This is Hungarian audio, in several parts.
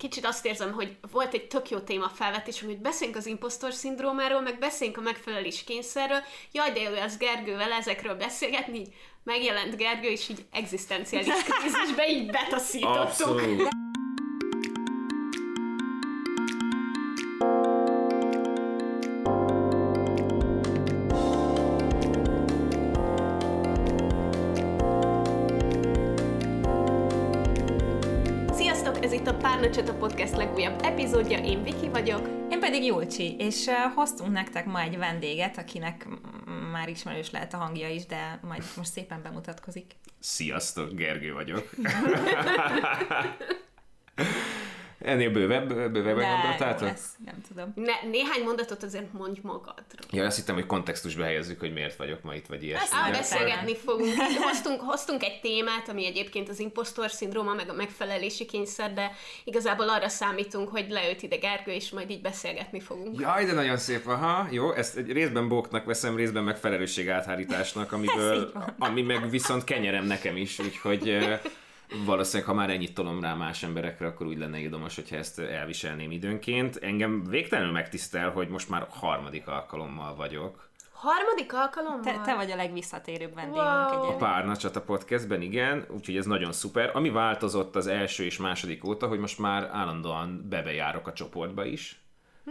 kicsit azt érzem, hogy volt egy tök jó téma felvetés, hogy beszéljünk az impostor szindrómáról, meg beszéljünk a megfelelés kényszerről. Jaj, de jó az Gergővel ezekről beszélgetni, így megjelent Gergő, és így egzisztenciális krízisbe így betaszítottuk. Abszolút. A Párnacsata Podcast legújabb epizódja, én Viki vagyok. Én pedig Julcsi, és hoztunk nektek ma egy vendéget, akinek már ismerős lehet a hangja is, de majd most szépen bemutatkozik. Sziasztok, Gergő vagyok. Ennél bővebb, bővebb gondoltátok? lesz, nem tudom. Ne, néhány mondatot azért mondj magadról. Ja, azt hittem, hogy kontextusba helyezzük, hogy miért vagyok ma itt, vagy ilyesmi. Nem, beszélgetni fogunk. Hoztunk, hoztunk egy témát, ami egyébként az impostor szindróma, meg a megfelelési kényszer, de igazából arra számítunk, hogy leült ide Gergő, és majd így beszélgetni fogunk. Jaj, de nagyon szép, aha, jó, ezt egy részben bóknak veszem, részben meg felelősség áthárításnak, amiből, ami meg viszont kenyerem nekem is, úgyhogy valószínűleg, ha már ennyit tolom rá más emberekre, akkor úgy lenne ildomos, hogyha ezt elviselném időnként. Engem végtelenül megtisztel, hogy most már harmadik alkalommal vagyok. Harmadik alkalommal? Te, te vagy a legvisszatérőbb vendégünk Wow. A. Párna Csata podcastben, igen, úgyhogy ez nagyon szuper. Ami változott az első és második óta, hogy most már állandóan bebejárok a csoportba is,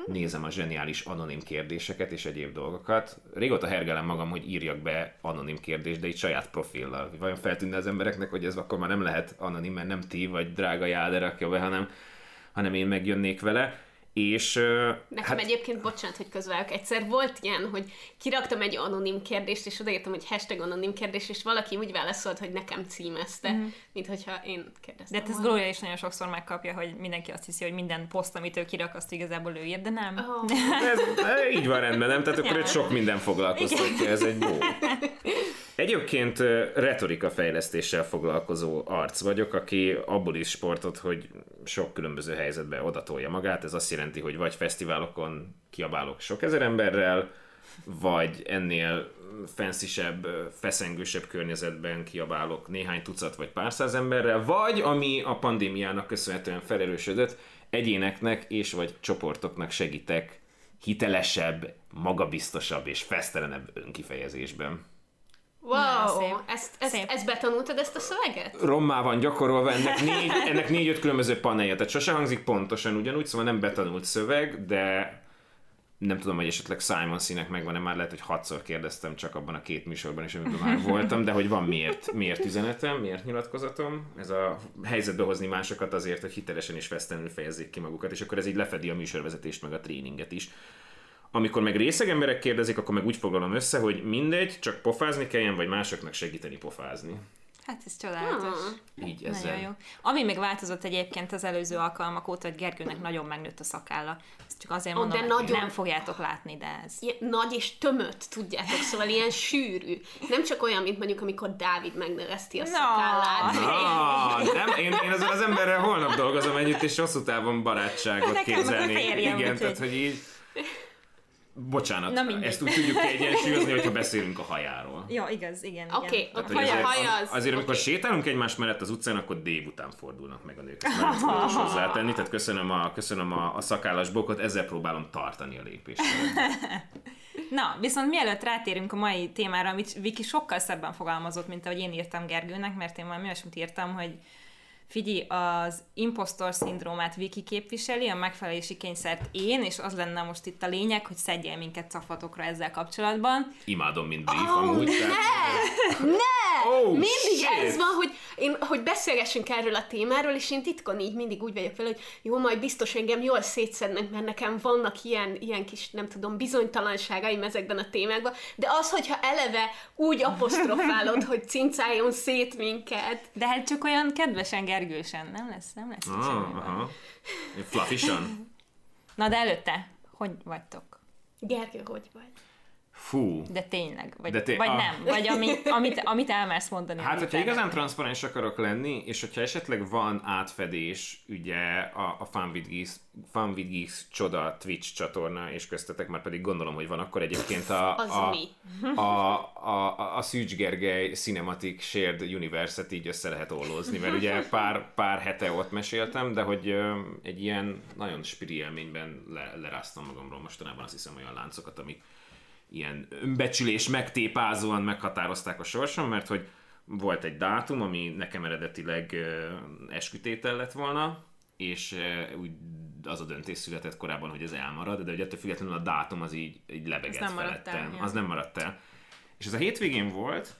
nézem a zseniális anonim kérdéseket és egyéb dolgokat. Régóta hergelem magam, hogy írjak be anonim kérdést, de itt saját profillal. Vajon feltűnne az embereknek, hogy ez akkor már nem lehet anonim, mert nem ti vagy drága Jáder rakja be, hanem, hanem én megjönnék vele. És Nekem hát... egyébként, bocsánat, hogy közválok, egyszer volt ilyen, hogy kiraktam egy anonim kérdést, és odaírtam, hogy hashtag anonim kérdés, és valaki úgy válaszolt, hogy nekem címezte, mm-hmm. mint hogyha én De kérdeztem. hát ez Gloria is nagyon sokszor megkapja, hogy mindenki azt hiszi, hogy minden poszt, amit ő kirak, azt igazából ő ír, de nem. Oh. Ez, így van rendben, nem? Tehát akkor Ja. itt sok minden foglalkoztatja, ez egy bó. Egyébként retorika fejlesztéssel foglalkozó arc vagyok, aki abból is sportot, hogy sok különböző helyzetbe odatolja magát. Ez azt jelenti, hogy vagy fesztiválokon kiabálok sok ezer emberrel, vagy ennél fenszisebb, feszengősebb környezetben kiabálok néhány tucat vagy pár száz emberrel, vagy ami a pandémiának köszönhetően felerősödött, egyéneknek és vagy csoportoknak segítek hitelesebb, magabiztosabb és fesztelenebb önkifejezésben. Wow, szép. ezt, ezt, Szép. ezt betanultad, ezt a szöveget? Rommá van gyakorolva, ennek, négy, ennek négy-öt különböző panelje, tehát sose hangzik pontosan ugyanúgy, szóval nem betanult szöveg, de nem tudom, hogy esetleg Simon színek megvan-e, már lehet, hogy hatszor kérdeztem csak abban a két műsorban is, amiben már voltam, de hogy van miért, miért üzenetem, miért nyilatkozatom, ez a helyzetbe hozni másokat azért, hogy hitelesen és fesztelenül fejezzék ki magukat, és akkor ez így lefedi a műsorvezetést, meg a tréninget is. Amikor meg részeg emberek kérdezik, akkor meg úgy foglalom össze, hogy mindegy, csak pofázni kelljen, vagy másoknak segíteni pofázni. Hát ez csodálatos. Így ezzel. Nagyon jó. Ami még változott egyébként az előző alkalmak óta, hogy Gergőnek nagyon megnőtt a szakálla. Ezt csak azért mondom, de hogy nagyon. nem fogjátok látni, de ez... Ilyen nagy és tömött, tudjátok, szóval ilyen sűrű. Nem csak olyan, mint mondjuk, amikor Dávid megnöveszti a No. szakállát. Ah, nem, én, én ezzel az emberrel holnap dolgozom együtt, és hosszú távon barátságot Nekem képzelni. Igen, tehát, hogy így... Bocsánat, Na mindegy. ezt úgy tudjuk kiegyensúlyozni, hogyha beszélünk a hajáról. Ja, igaz, igen, Oké, okay, hogy haja, azért, haja az. azért amikor sétálunk egymás mellett az utcán, akkor délután fordulnak meg a nők. Ezt fontos hozzátenni, tehát köszönöm a, köszönöm a, a szakállas bokot, ezzel próbálom tartani a lépést. Na, viszont mielőtt rátérünk a mai témára, amit Viki sokkal szebben fogalmazott, mint ahogy én írtam Gergőnek, mert én valami olyasmit írtam, hogy Figyelj, az impostor szindrómát Viki képviseli, a megfelelési kényszert én, és az lenne most itt a lényeg, hogy szedjél minket cafatokra ezzel kapcsolatban. Imádom, mint brief Ó, amúgy. ne! tehát- Ne! Oh, mindig shit! ez van, hogy, én, hogy beszélgessünk erről a témáról, és én titkon így mindig úgy vagyok vele, hogy jó, majd biztos engem jól szétszednek, mert nekem vannak ilyen, ilyen kis, nem tudom, bizonytalanságaim ezekben a témákban, de az, hogyha eleve úgy apostrofálod, hogy cincáljon szét minket, De hát csak olyan kedvesen, gergősen, nem lesz, nem lesz. Ah, aha. Fluffisan. Na de előtte, hogy vagytok? Gergő, hogy vagy? Fú. De tényleg. Vagy, De té- vagy ah. nem. Vagy ami, amit, amit elmersz mondani. Hát, hogyha igazán transzparens akarok lenni, és hogyha esetleg van átfedés, ugye a, a Fun with Geeks, Fun with Geeks csoda Twitch csatorna, és köztetek már pedig gondolom, hogy van, akkor egyébként a, Az a, mi? a, a, a, a Szűcs Gergely Cinematic Shared Universe-et így össze lehet ollózni, mert ugye pár, pár hete ott meséltem, de hogy egy ilyen nagyon spiri élményben le, leráztam magamról mostanában azt hiszem olyan láncokat, amik ilyen önbecsülés megtépázóan meghatározták a sorsom, mert hogy volt egy dátum, ami nekem eredetileg eskütétel lett volna, és úgy az a döntés született korábban, hogy ez elmarad, de hogy ettől függetlenül a dátum az így, így lebegett el, felettem. ja. Az nem maradt el. És ez a hétvégén volt,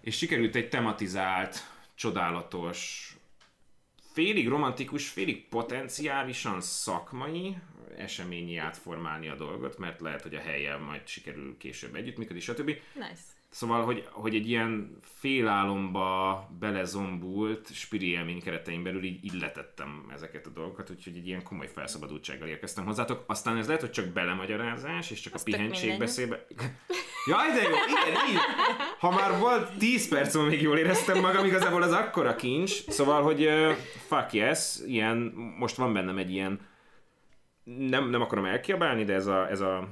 és sikerült egy tematizált, csodálatos, félig romantikus, félig potenciálisan szakmai eseményi átformálni a dolgot, mert lehet, hogy a helyjel majd sikerül később együttműködni, stb. Nice. Szóval, hogy, hogy egy ilyen félálomba belezombult spiri élmény keretein belül így, így letettem ezeket a dolgokat, úgyhogy egy ilyen komoly felszabadultsággal érkeztem hozzátok. Aztán ez lehet, hogy csak belemagyarázás, és csak Az a pihentség beszélbe... Jaj, de jó, igen, így. Ha már volt 10 perc, még jól éreztem magam, igazából az akkora kincs. Szóval, hogy uh, fuck yes, ilyen, most van bennem egy ilyen nem, nem akarom elkiabálni, de ez a, ez a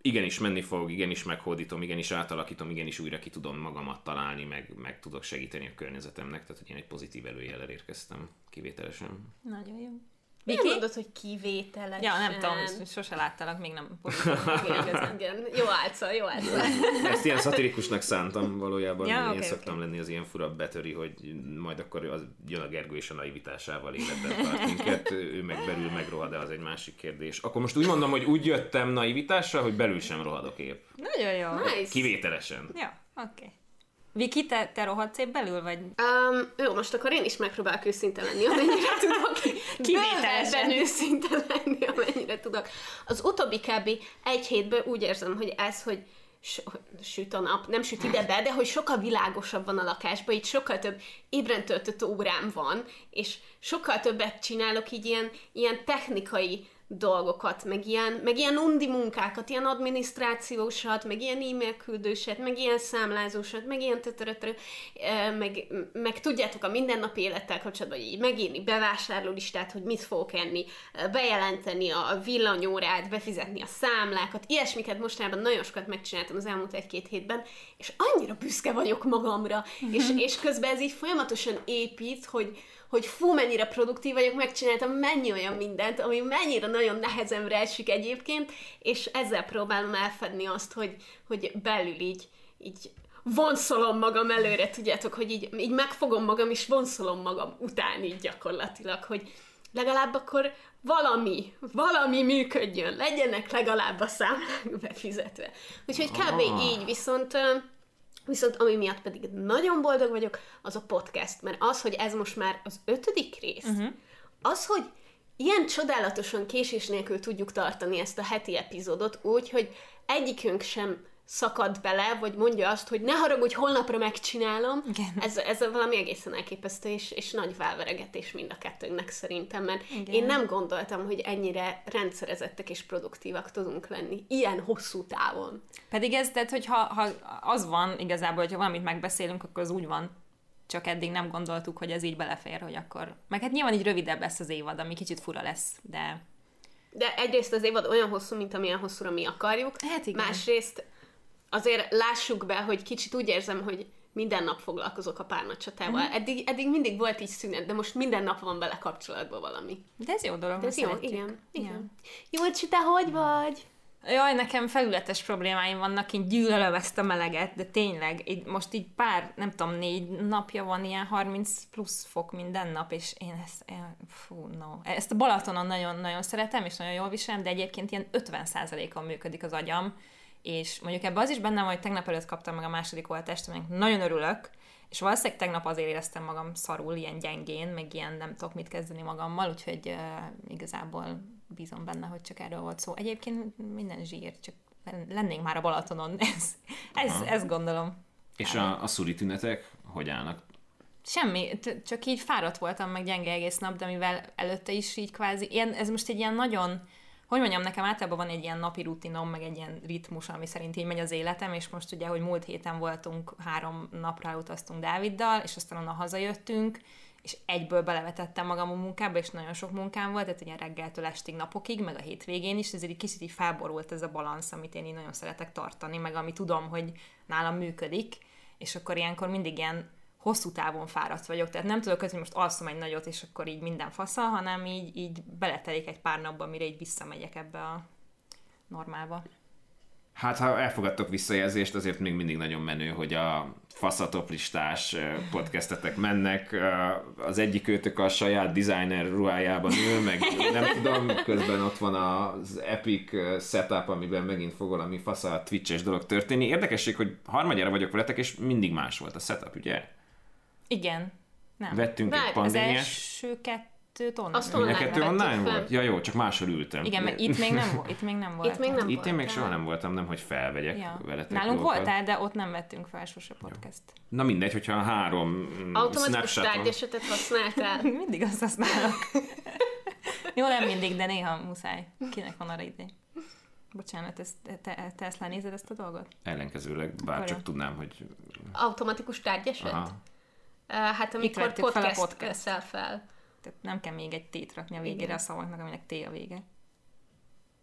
igenis menni fog, igenis meghódítom, igenis átalakítom, igenis újra ki tudom magamat találni, meg, meg tudok segíteni a környezetemnek, tehát hogy én egy pozitív előjellel érkeztem kivételesen. Nagyon jó. Miért Viki? mondod, hogy kivételesen? Ja, nem tudom, sose láttalak, még nem Igen. Jó álca, jó álca. Ezt ilyen szatirikusnak szántam valójában, Ja, én oké, szoktam oké. lenni az ilyen fura betöri, hogy majd akkor az jön a Gergő és a naivitásával életben tart minket, ő meg belül megrohad, de az egy másik kérdés. Akkor most úgy mondom, hogy úgy jöttem naivitással, hogy belül sem rohadok épp. Nagyon jó. Nice. Kivételesen. Ja, oké. Okay. Viki, te, te rohadsz épp belül, vagy? Um, jó, most akkor én is megpróbálok őszinte lenni, amennyire tudok. Kivételesen. Őszinte lenni, amennyire tudok. Az utóbbi kb. egy hétből úgy érzem, hogy ez, hogy süt a nap, nem süt ide be, de hogy sokkal világosabb van a lakásban, így sokkal több ébren töltött órám van, és sokkal többet csinálok így ilyen, ilyen technikai dolgokat, meg ilyen, meg ilyen undi munkákat, ilyen adminisztrációsat, meg ilyen e-mail küldőset, meg ilyen számlázósat, meg ilyen tötörötörö, meg, meg tudjátok a mindennapi élettel kapcsolatban hogy így megírni bevásárlólistát, hogy mit fogok enni, bejelenteni a villanyórát, befizetni a számlákat, ilyesmiket mostanában nagyon sokat megcsináltam az elmúlt egy-két hétben, és annyira büszke vagyok magamra, és, és közben ez így folyamatosan épít, hogy, hogy fú, mennyire produktív vagyok, megcsináltam mennyi olyan mindent, ami mennyire nagyon nehezemre esik egyébként, és ezzel próbálom elfedni azt, hogy, hogy belül így, így vonszolom magam előre, tudjátok, hogy így, így megfogom magam, és vonszolom magam után így gyakorlatilag, hogy legalább akkor valami, valami működjön, legyenek legalább a számlák befizetve. Úgyhogy kb. Ah. így, viszont Viszont ami miatt pedig nagyon boldog vagyok, az a podcast, mert az, hogy ez most már az ötödik rész, uh-huh. az, hogy ilyen csodálatosan késés nélkül tudjuk tartani ezt a heti epizódot úgy, hogy egyikünk sem szakad bele, vagy mondja azt, hogy ne haragudj, holnapra megcsinálom. Igen. Ez, ez valami egészen elképesztő, és, és nagy felveregetés mind a kettőnknek szerintem, mert Igen. én nem gondoltam, hogy ennyire rendszerezettek és produktívak tudunk lenni, ilyen hosszú távon. Pedig ez, tehát, hogy ha, ha az van igazából, hogyha valamit megbeszélünk, akkor az úgy van. Csak eddig nem gondoltuk, hogy ez így belefér, hogy akkor... Meg hát nyilván így rövidebb lesz az évad, ami kicsit fura lesz, de... De egyrészt az évad olyan hosszú, mint amilyen hosszúra mi akarjuk. Hát igen. Másrészt azért lássuk be, hogy kicsit úgy érzem, hogy minden nap foglalkozok a párnacsatával. Mm. Eddig, eddig mindig volt így szünet, de most minden nap van vele kapcsolatban valami. De ez jó dolog, De ez jó, szeretjük. igen. igen. Ja. Jó, te hogy vagy? Jaj, nekem felületes problémáim vannak, én gyűlölöm ezt a meleget, de tényleg, így most így pár, nem tudom, négy napja van ilyen 30 plusz fok minden nap, és én ezt, én, fú, no. Ezt a Balatonon nagyon-nagyon szeretem, és nagyon jól viselem, de egyébként ilyen 50%-on működik az agyam, és mondjuk ebben az is benne van, hogy tegnap előtt kaptam meg a második oltást, aminek nagyon örülök, és valószínűleg tegnap azért éreztem magam szarul, ilyen gyengén, meg ilyen nem tudok mit kezdeni magammal, úgyhogy uh, igazából bízom benne, hogy csak erről volt szó. Egyébként minden zsír, csak lennénk már a Balatonon, ez, ez, ez gondolom. És a, a szuri tünetek hogy állnak? Semmi, csak így fáradt voltam, meg gyenge egész nap, de mivel előtte is így kvázi, ilyen, ez most egy ilyen nagyon hogy mondjam, nekem általában van egy ilyen napi rutinom, meg egy ilyen ritmus, ami szerint így megy az életem, és most ugye, hogy múlt héten voltunk, három napra utaztunk Dáviddal, és aztán onnan hazajöttünk, és egyből belevetettem magam a munkába, és nagyon sok munkám volt, tehát ugye reggeltől estig napokig, meg a hétvégén is, ezért egy kicsit így felborult ez a balansz, amit én így nagyon szeretek tartani, meg ami tudom, hogy nálam működik, és akkor ilyenkor mindig ilyen hosszú távon fáradt vagyok, tehát nem tudok, hogy most alszom egy nagyot, és akkor így minden fasza, hanem így, így beletelik egy pár napba, mire így visszamegyek ebbe a normálba. Hát, ha elfogadtok visszajelzést, azért még mindig nagyon menő, hogy a faszatoplistás podcastetek mennek. Az egyik őtök a saját designer ruhájában ül, meg nem tudom, közben ott van az Epic setup, amiben megint fog valami fasza Twitch-es dolog történni. Érdekesség, hogy harmadjára vagyok veletek, és mindig más volt a setup, ugye? Igen. Nem. Vettünk Várj, egy az Az pandémiás. első kettőt onnan. Azt online kettő online volt? Ja jó, csak máshol ültem. Igen, mert itt még nem volt. Itt még nem volt. Itt még nem Itt én még soha nem voltam, nem hogy felvegyek Ja. veletek Nálunk dolgokat. voltál, de ott nem vettünk fel sose podcast. Na mindegy, hogyha a három mm, Automatikus tárgyesetet használtál. Mindig azt használok. Jó, nem mindig, de néha muszáj. Kinek van arra idő? Bocsánat, ezt, te, te ezt lenézed ezt a dolgot? Ellenkezőleg, bár Akkor csak tudnám, hogy... Automatikus tárgyeset? Aha. Hát amikor vettük fel podcast, podcast. veszel fel. Tehát nem kell még egy tét rakni a végére Igen. a szavaknak, aminek T a vége.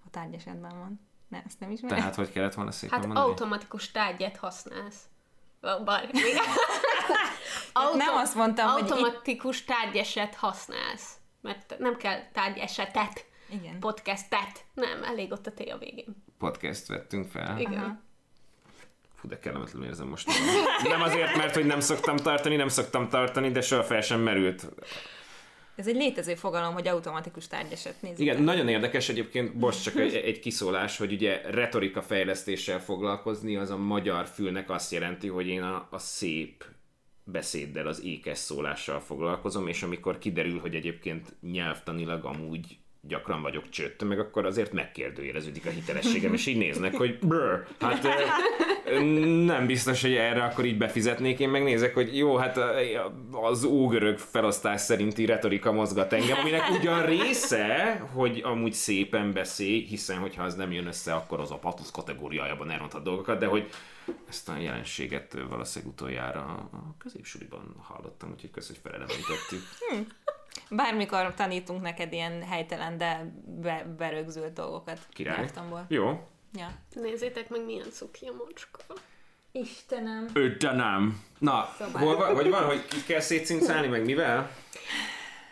A tárgyesetben van. Ne, ezt nem ismered? Tehát hogy kellett volna szépen Hát mondani? automatikus tárgyat használsz. Bár. Auto- nem azt mondtam, hogy Automatikus tárgyeset használsz. Mert nem kell tárgyesetet, Igen. podcastet. Nem, elég ott a T a végén. Podcast vettünk fel. Igen. Aha. Fú, de kellemetlenül érzem most. Nem azért, mert hogy nem szoktam tartani, nem szoktam tartani, de soha fel sem merült. Ez egy létező fogalom, hogy automatikus tárgyeset nézzük. Igen, el. nagyon érdekes egyébként, most csak egy, egy kiszólás, hogy ugye retorika fejlesztéssel foglalkozni, az a magyar fülnek azt jelenti, hogy én a, a szép beszéddel, az ékes szólással foglalkozom, és amikor kiderül, hogy egyébként nyelvtanilag amúgy gyakran vagyok csőtt, meg akkor azért megkérdőjeleződik a hitelességem, és így néznek, hogy brr, hát nem biztos, hogy erre akkor így befizetnék, én megnézek, hogy jó, hát az ógörög felosztás szerinti retorika mozgat engem, aminek ugyan része, hogy amúgy szépen beszélj, hiszen hogyha az nem jön össze, akkor az a patusz kategóriájában elronthat dolgokat, de hogy ezt a jelenséget valószínűleg utoljára a középsuliban hallottam, úgyhogy köszönjük, hogy felelevenítettük. Bármikor tanítunk neked ilyen helytelen, de be, berögzült dolgokat. Király. nyelvtanból. Jó. Ja. Nézzétek meg, milyen cuki a macska. Istenem. Öttenem. Na, Szóval. hol van, vagy van, hogy ki kell szétszincálni, meg mivel?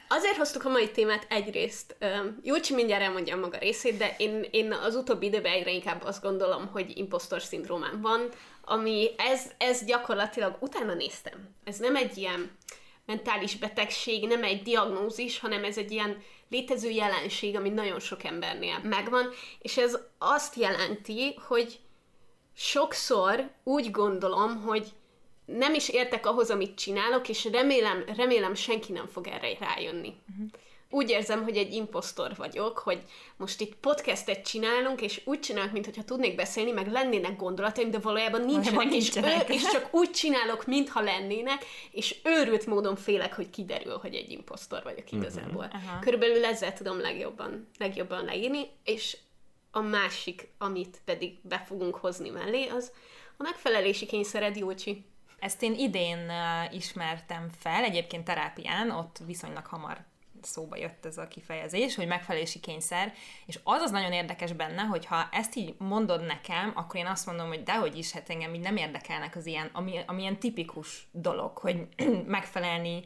Azért hoztuk a mai témát egyrészt. Júlcsi mindjárt elmondja maga részét, de én, én az utóbbi időben egyre inkább azt gondolom, hogy impostor szindrómám van, ami ez, ez gyakorlatilag, utána néztem. Ez nem egy ilyen mentális betegség, nem egy diagnózis, hanem ez egy ilyen létező jelenség, ami nagyon sok embernél megvan, és ez azt jelenti, hogy sokszor úgy gondolom, hogy nem is értek ahhoz, amit csinálok, és remélem, remélem senki nem fog erre rájönni. Uh-huh. Úgy érzem, hogy egy impostor vagyok, hogy most itt podcastet csinálunk, és úgy csinálok, mintha tudnék beszélni, meg lennének gondolataim, de valójában nincsenek, Valójában és, nincsenek. ő, és csak úgy csinálok, mintha lennének, és őrült módon félek, hogy kiderül, hogy egy impostor vagyok igazából. Uh-huh. Aha. Körülbelül ezzel tudom legjobban, legjobban leírni, és a másik, amit pedig be fogunk hozni mellé, az a megfelelési kényszered, Júlcsi. Ezt én idén uh, ismertem fel, egyébként terápián, ott viszonylag hamar szóba jött ez a kifejezés, hogy megfelelési kényszer, és az az nagyon érdekes benne, hogy ha ezt így mondod nekem, akkor én azt mondom, hogy dehogy is, hát engem így nem érdekelnek az ilyen, ami, ami ilyen tipikus dolog, hogy megfelelni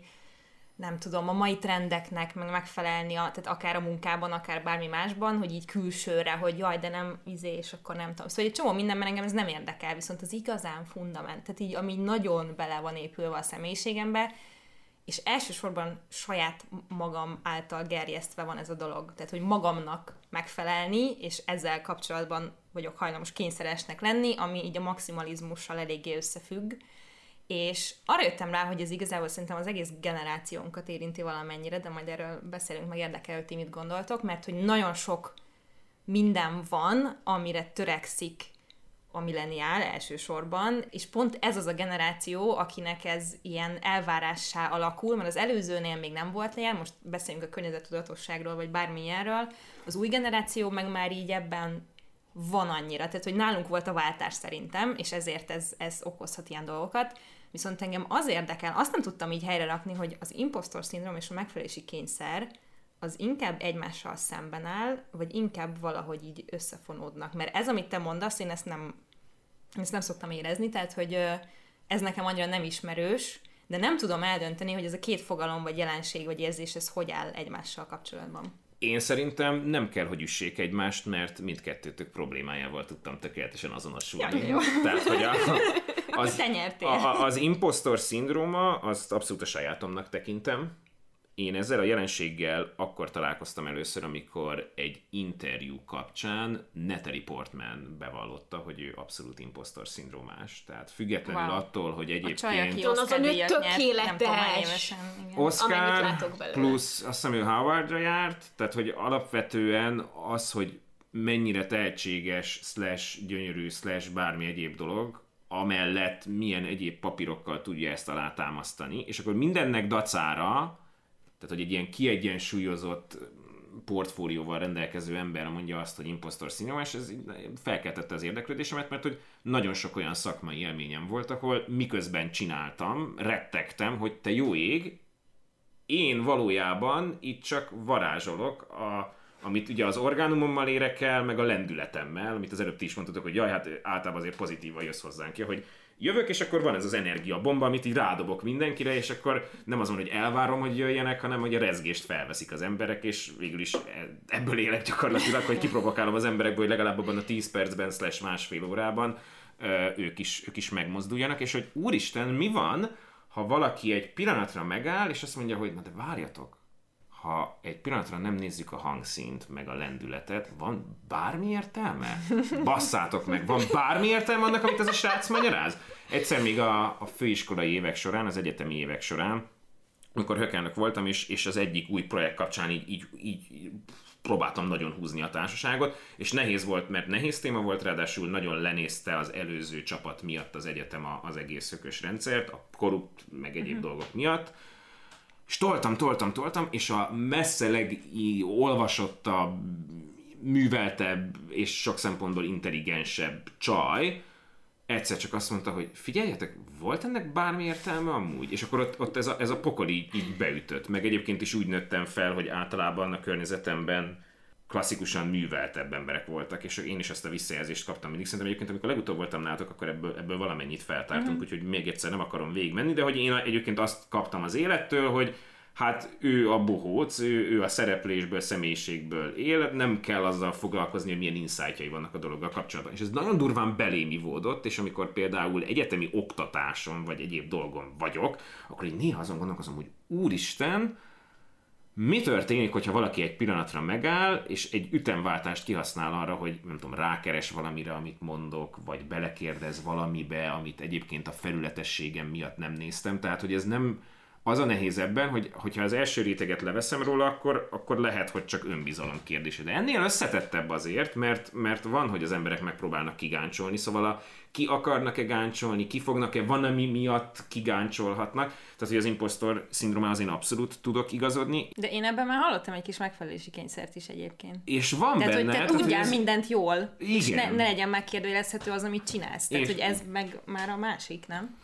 nem tudom, a mai trendeknek, meg megfelelni, a, tehát akár a munkában, akár bármi másban, hogy így külsőre, hogy jaj, de nem izé, és akkor nem tudom. Szóval egy csomó mindenben engem ez nem érdekel, viszont az igazán fundament, tehát így, ami nagyon bele van épülve a személyiségembe, és elsősorban saját magam által gerjesztve van ez a dolog. Tehát, hogy magamnak megfelelni, és ezzel kapcsolatban vagyok hajlamos kényszeresnek lenni, ami így a maximalizmussal eléggé összefügg. És arra jöttem rá, hogy ez igazából szerintem az egész generációnkat érinti valamennyire, de majd erről beszélünk, meg érdekel, hogy ti mit gondoltok, mert hogy nagyon sok minden van, amire törekszik a milleniál elsősorban, és pont ez az a generáció, akinek ez ilyen elvárássá alakul, mert az előzőnél még nem volt ilyen, most beszéljünk a környezetudatosságról, vagy bármilyenről, az új generáció meg már így ebben van annyira, tehát hogy nálunk volt a váltás szerintem, és ezért ez, ez okozhat ilyen dolgokat, viszont engem az érdekel, azt nem tudtam így helyre rakni, hogy az impostor szindrom és a megfelelési kényszer, az inkább egymással szemben áll, vagy inkább valahogy így összefonódnak. Mert ez, amit te mondasz, én ezt nem, ezt nem szoktam érezni, tehát, hogy ez nekem annyira nem ismerős, de nem tudom eldönteni, hogy ez a két fogalom, vagy jelenség, vagy érzés, ez hogy áll egymással kapcsolatban. Én szerintem nem kell, hogy üssék egymást, mert mindkettőtök problémájával tudtam tökéletesen azonosulni. Ja, jó. Tehát, hogy a, az, a, az impostor szindróma, azt abszolút a sajátomnak tekintem, én ezzel a jelenséggel akkor találkoztam először, amikor egy interjú kapcsán Natalie Portman bevallotta, hogy ő abszolút impostor szindrómás. Tehát függetlenül Wow. attól, hogy A egyébként... csaj, aki Az a nő tökéletes. Oscar plusz a Samuel Howardra járt, tehát hogy alapvetően az, hogy mennyire tehetséges, slash gyönyörű, slash bármi egyéb dolog, amellett milyen egyéb papírokkal tudja ezt alátámasztani, és akkor mindennek dacára, tehát hogy egy ilyen kiegyensúlyozott portfólióval rendelkező ember mondja azt, hogy impostor színjomás, ez felkeltette az érdeklődésemet, mert hogy nagyon sok olyan szakmai élményem volt, ahol miközben csináltam, rettegtem, hogy te jó ég, én valójában itt csak varázsolok, a, amit ugye az orgánumommal érek el, meg a lendületemmel, amit az előbb ti is mondtatok, hogy jaj, hát általában azért pozitívan jössz hozzánk ki, hogy jövök, és akkor van ez az energia bomba, amit így rádobok mindenkire, és akkor nem azon, hogy elvárom, hogy jöjjenek, hanem hogy a rezgést felveszik az emberek, és végül is e- ebből élek gyakorlatilag, hogy kiprovokálom az emberekből, hogy legalább abban a 10 percben, slash másfél órában ők is, ők is megmozduljanak, és hogy úristen, mi van, ha valaki egy pillanatra megáll, és azt mondja, hogy na de várjatok, ha egy pillanatra nem nézzük a hangszínt, meg a lendületet, van bármi értelme? Basszátok meg, van bármi értelme annak, amit ez a srác magyaráz? Egyszer még a, a főiskolai évek során, az egyetemi évek során, amikor hökelnök voltam, és, és az egyik új projekt kapcsán így, így, így próbáltam nagyon húzni a társaságot, és nehéz volt, mert nehéz téma volt, ráadásul nagyon lenézte az előző csapat miatt az egyetem az egész hökös rendszert, a korrupt, meg egyéb dolgok miatt, és toltam, toltam, toltam, és a messze legolvasottabb, műveltebb és sok szempontból intelligensebb csaj egyszer csak azt mondta, hogy figyeljetek, volt ennek bármi értelme amúgy? És akkor ott, ott ez, a, ez a pokol így, így beütött. Meg egyébként is úgy nőttem fel, hogy általában a környezetemben klasszikusan műveltebb emberek voltak, és én is ezt a visszajelzést kaptam mindig. Szerintem egyébként, amikor legutóbb voltam nálatok, akkor ebből, ebből valamennyit feltártunk, uh-huh. úgyhogy még egyszer nem akarom végigmenni, de hogy én egyébként azt kaptam az élettől, hogy hát ő a bohóc, ő, ő a szereplésből, személyiségből él, nem kell azzal foglalkozni, hogy milyen insightjai vannak a dologgal kapcsolatban. És ez nagyon durván belém ivódott, és amikor például egyetemi oktatáson vagy egyéb dolgon vagyok, akkor így néha azon gondolkozom, hogy úristen, mi történik, hogyha valaki egy pillanatra megáll, és egy ütemváltást kihasznál arra, hogy nem tudom, rákeres valamire, amit mondok, vagy belekérdez valamibe, amit egyébként a felületességem miatt nem néztem. Tehát, hogy ez nem az a nehéz ebben, hogy hogyha az első réteget leveszem róla, akkor, akkor lehet, hogy csak önbizalom kérdése. De ennél összetettebb azért, mert, mert van, hogy az emberek megpróbálnak kigáncsolni, szóval a, ki akarnak-e gáncsolni, ki fognak-e, van ami miatt kigáncsolhatnak. Tehát, hogy az impostor szindrómához én abszolút tudok igazodni, De én ebben már hallottam egy kis megfelelési kényszert is egyébként. és van Tehát, benne... hogy te tehát, tudjál ez- mindent jól, és Igen. ne, ne legyen megkérdőjelezhető az, amit csinálsz. Tehát, És- hogy ez meg már a másik, nem?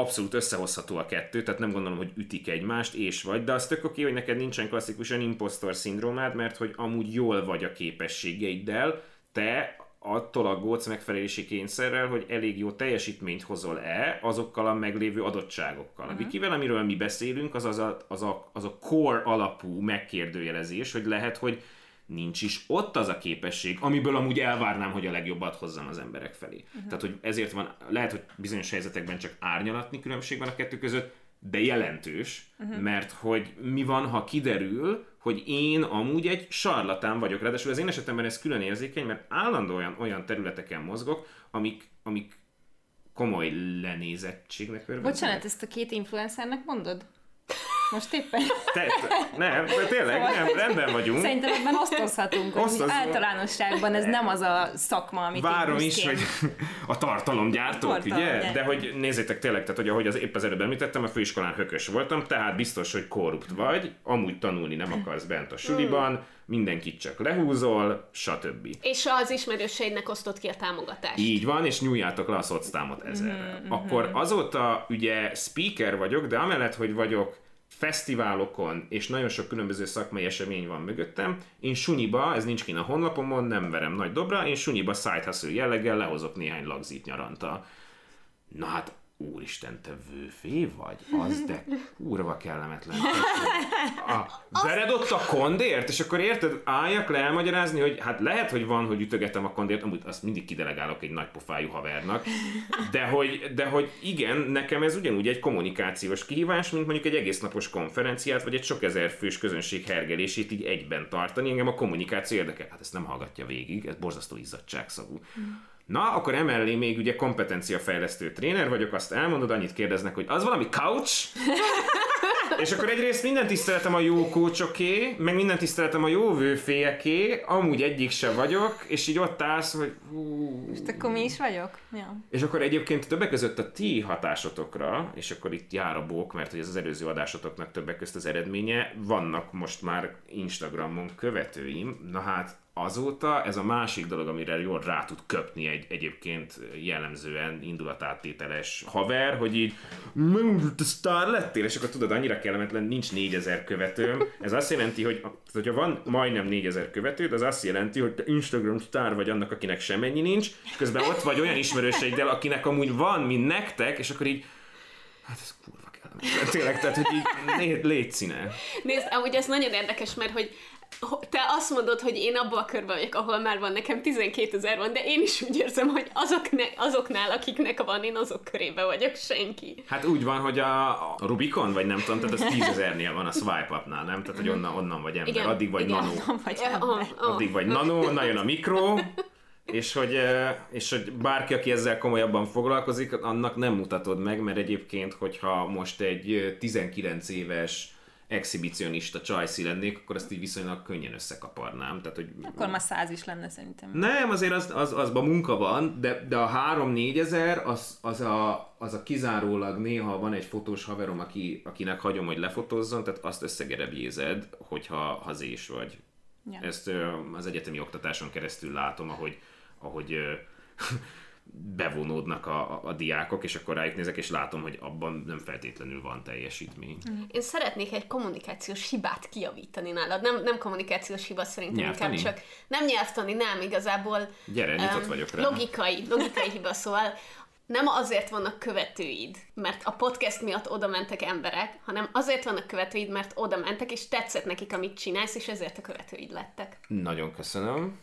Abszolút összehozható a kettő, tehát nem gondolom, hogy ütik egymást, és vagy, de az tök oké, hogy neked nincsen klasszikusan impostor szindrómád, mert hogy amúgy jól vagy a képességeiddel, te attól aggódsz megfelelési kényszerrel, hogy elég jó teljesítményt hozol-e azokkal a meglévő adottságokkal. Uh-huh. A Wikivel, amiről mi beszélünk, az, az, a, az, a, az a core alapú megkérdőjelezés, hogy lehet, hogy nincs is ott az a képesség, amiből amúgy elvárnám, hogy a legjobbat hozzam az emberek felé. Uh-huh. Tehát, hogy ezért van, lehet, hogy bizonyos helyzetekben csak árnyalatni különbség van a kettő között, de jelentős, uh-huh. mert hogy mi van, ha kiderül, hogy én amúgy egy sarlatán vagyok. Ráadásul az én esetemben ez külön érzékeny, mert állandóan olyan, területeken mozgok, amik, amik komoly lenézettségnek örvendenek. Bocsánat, ezt a két influencernek mondod? Most éppen. Te, nem, de tényleg, nem, rendben vagyunk. Szerintem ebben osztozhatunk, hogy Osztozunk. általánosságban ez nem az a szakma, amit Várom is, hogy a tartalomgyártók, A ugye? tartalomgyártók. De hogy nézzétek tényleg, tehát hogy ahogy az épp az előbb említettem, a főiskolán hökös voltam, tehát biztos, hogy korrupt vagy, amúgy tanulni nem akarsz bent a suliban, mindenkit csak lehúzol, stb. És az ismerőseidnek osztott ki a támogatást. Így van, és nyújjátok le a szoctámot ezerrel. Akkor azóta ugye speaker vagyok, de amellett, hogy vagyok fesztiválokon, és nagyon sok különböző szakmai esemény van mögöttem, én sunyiba, ez nincs kint a honlapomon, nem verem nagy dobra, én sunyiba side hustle jelleggel lehozok néhány lagzit nyaranta. Na hát, úristen, te vőfé vagy? Az de kurva kellemetlen. A, vered ott a kondért, és akkor érted, álljak le elmagyarázni, hogy hát lehet, hogy van, hogy ütögetem a kondért, amúgy azt mindig kidelegálok egy nagy pofájú havernak, de hogy, de hogy igen, nekem ez ugyanúgy egy kommunikációs kihívás, mint mondjuk egy egész napos konferenciát, vagy egy sok ezer fős közönség hergelését így egyben tartani. Engem a kommunikáció érdekel. Hát ezt nem hallgatja végig, ez borzasztó izzadságszagú. Na, akkor emellé még ugye kompetenciafejlesztő tréner vagyok, azt elmondod, annyit kérdeznek, hogy az valami couch? És akkor egyrészt minden tiszteletem a jó kócsoké, meg minden tiszteletem a jó vőfélyeké, amúgy egyik se vagyok, és így ott állsz, hogy hú, Most akkor mi is vagyok? Ja. és akkor egyébként többek között a ti hatásotokra, és akkor itt jár a bók, mert hogy ez az előző adásotoknak többek között az eredménye, vannak most már Instagramon követőim, na hát azóta ez a másik dolog, amire jól rá tud köpni egy egyébként jellemzően indulatáttételes haver, hogy így "Mm, te sztár lettél, és akkor tudod, annyira kellemetlen, nincs 4000 követőm. Ez azt jelenti, hogy hogyha van majdnem 4000 követőd, az azt jelenti, hogy te Instagram sztár vagy annak, akinek semennyi nincs, és közben ott vagy olyan ismerőseiddel, akinek amúgy van, mint nektek, és akkor így hát ez kurva. Tényleg, tehát, hogy így légy, színe. Nézd, amúgy ez nagyon érdekes, mert hogy ho- te azt mondod, hogy én abban a körben vagyok, ahol már van nekem 12 ezer van, de én is úgy érzem, hogy azok ne, azoknál, akiknek van, én azok körébe vagyok senki. Hát úgy van, hogy a, a Rubicon, vagy nem tudom, tehát az tízezernél van a swipe upnál, nem? Tehát, hogy onnan, onnan vagy ember, Igen, addig vagy igen. nano. Nem vagy ember. Addig vagy nano, onnan jön a mikro, és hogy, és hogy bárki, aki ezzel komolyabban foglalkozik, annak nem mutatod meg, mert egyébként, hogyha most egy eh, 19 éves exhibicionista csajszi lennék, akkor azt így viszonylag könnyen összekaparnám. Tehát, hogy Akkor már száz is lenne szerintem. nem, azért az, az, azban munka van, de, de a 3-4 ezer az, az, a, az a kizárólag néha van egy fotós haverom, aki, akinek hagyom, hogy lefotózzon, tehát azt összegerebjézed, hogyha hazés vagy. Ja. Ezt az egyetemi oktatáson keresztül látom, ahogy, ahogy bevonódnak a, a, diákok, és akkor rájuk nézek, és látom, hogy abban nem feltétlenül van teljesítmény. Én szeretnék egy kommunikációs hibát kijavítani nálad. Nem, nem kommunikációs hiba szerintem, Nyelvtani? inkább csak nem nyelvtani, nem, igazából Gyere, nyitott em, vagyok rá. Logikai, logikai hiba, szóval nem azért vannak követőid, mert a podcast miatt oda mentek emberek, hanem azért vannak követőid, mert oda mentek, és tetszett nekik, amit csinálsz, és ezért a követőid lettek. Nagyon köszönöm.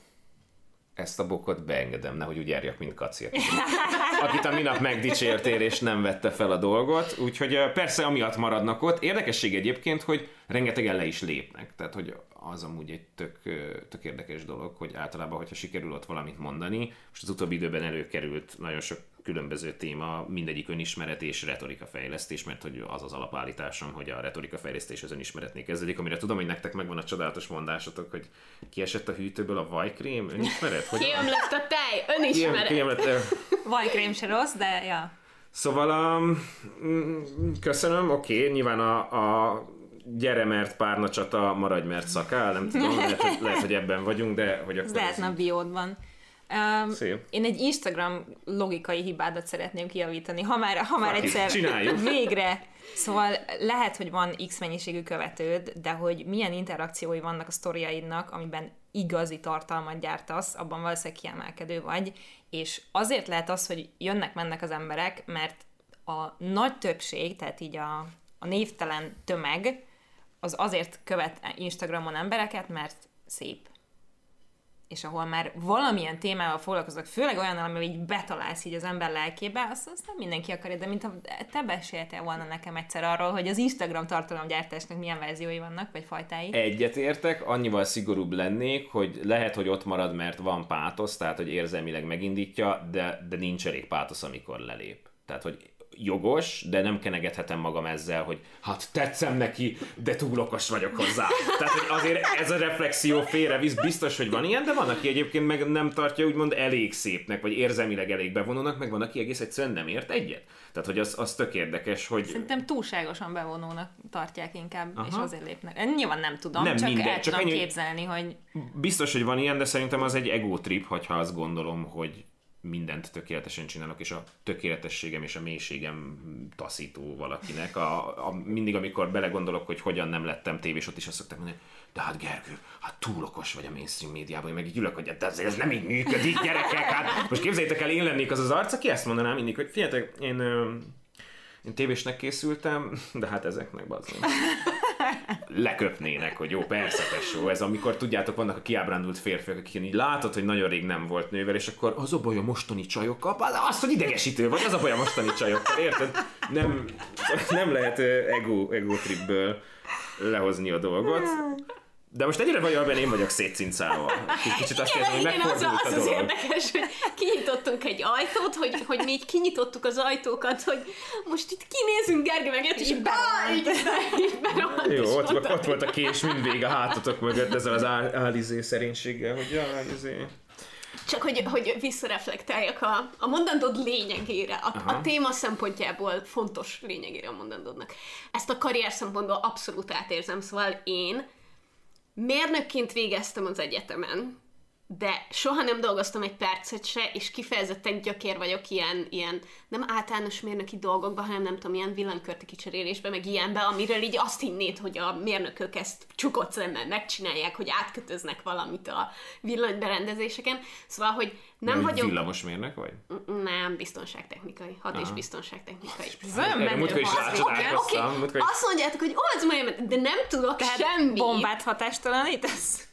Ezt a bokot beengedem, nehogy úgy járjak, mint Kaci, akit, akit a minap megdicsértél, és nem vette fel a dolgot. Úgyhogy persze amiatt maradnak ott. Érdekesség egyébként, hogy rengetegen le is lépnek. Tehát, hogy az amúgy egy tök, tök érdekes dolog, hogy általában, hogyha sikerül ott valamit mondani, most az utóbbi időben előkerült nagyon sok különböző téma, mindegyik önismeret és retorika fejlesztés, mert hogy az az alapállításom, hogy a retorika fejlesztés az önismeretnél kezdődik, amire tudom, hogy nektek megvan a csodálatos mondásotok, hogy kiesett a hűtőből a vajkrém, önismeret? Hogy Kiömlött a tej, önismeret. lett, ö, Vajkrém se rossz, de ja. Szóval um, mm, köszönöm, oké, okay, nyilván a, a gyere mert párna csata, maradj mert szakál, nem tudom, lehet, hogy, lehet, hogy ebben vagyunk, de hogy akkor lehetne a biódban. Um, Szép. én egy Instagram logikai hibádat szeretném kijavítani, ha már, ha már it, egyszer csináljuk. végre. Szóval lehet, hogy van X mennyiségű követőd, de hogy milyen interakciói vannak a sztoriaidnak, amiben igazi tartalmat gyártasz, abban valószínűleg kiemelkedő vagy, és azért lehet az, hogy jönnek-mennek az emberek, mert a nagy többség, tehát így a, a névtelen tömeg, az azért követ Instagramon embereket, mert szép és ahol már valamilyen témával foglalkozok, főleg olyan, amivel így betalálsz így az ember lelkébe, azt, azt nem mindenki akarja, de mint ha te beséltél volna nekem egyszer arról, hogy az Instagram tartalomgyártásnak milyen verziói vannak, vagy fajtái. Egyetértek, annyival szigorúbb lennék, hogy lehet, hogy ott marad, mert van pátosz, tehát hogy érzelmileg megindítja, de, de nincs elég pátosz, amikor lelép. Tehát, hogy jogos, de nem kenegethetem magam ezzel, hogy hát tetszem neki, de túl okos vagyok hozzá. Tehát, hogy azért ez a reflexió félrevisz, biztos, hogy van ilyen, de van, aki egyébként meg nem tartja úgymond elég szépnek, vagy érzelmileg elég bevonónak, meg van, aki egész egyszerűen nem ért egyet. Tehát, hogy az, az tök érdekes, hogy... Szerintem túlságosan bevonónak tartják inkább, Aha. és azért lépnek. Nyilván nem tudom, Nem csak minden, el csak tudom ennyi- képzelni, hogy Biztos, hogy van ilyen, de szerintem az egy ego trip, hogyha azt gondolom, hogy mindent tökéletesen csinálok, és a tökéletességem és a mélységem taszító valakinek. A, a, mindig, amikor belegondolok, hogy hogyan nem lettem tévés, ott is azt szokták mondani, de hát Gergő, hát túl okos vagy a mainstream médiában, meg így ülök, hogy de azért ez nem így működik, gyerekek, hát most képzeljétek el, én lennék az az arc, aki ezt mondaná mindig, hogy figyeljetek, én, én tévésnek készültem, de hát ezeknek bazdmeg leköpnének, hogy jó, persze, tesó, ez amikor tudjátok, vannak a kiábrándult férfiak, akik így látod, hogy nagyon rég nem volt nővel, és akkor az a baj a mostani csajokkal, az, hogy idegesítő vagy, az a baj a mostani csajokkal, érted? Nem, nem lehet ego, ego tripből lehozni a dolgot. De most egyre vajjal én vagyok szétcincálva. Kicsit azt Igen, hogy igen, az, az, a az dolog. érdekes, hogy kinyitottunk egy ajtót, hogy, hogy mi így kinyitottuk az ajtókat, hogy most itt kinézünk, Gergő meg és így berohant. Jó, ott, mondta, ott volt a kés mindvég a hátatok mögött ezzel az állizé szerénységgel, hogy jaj, izé. Csak hogy, hogy visszareflektáljak a, a mondandód lényegére, a, Aha. a téma szempontjából fontos lényegére a mondandódnak. Ezt a karrier szempontból abszolút átérzem, szóval én mérnökként végeztem az egyetemen, de soha nem dolgoztam egy percet se, és kifejezetten gyökér vagyok ilyen, ilyen nem általános mérnöki dolgokban, hanem nem tudom, ilyen villanykörti kicserélésben, meg ilyenbe, amiről így azt hinnéd, hogy a mérnökök ezt csukott szemmel megcsinálják, hogy átkötöznek valamit a villanyberendezéseken. Szóval, hogy nem vagyok... villamosmérnök vagy? Nem, biztonságtechnikai. Hat és biztonságtechnikai. menő múltkor is azt mondjátok, hogy olds majd, de nem tudok semmit. bombát hatástalanítasz?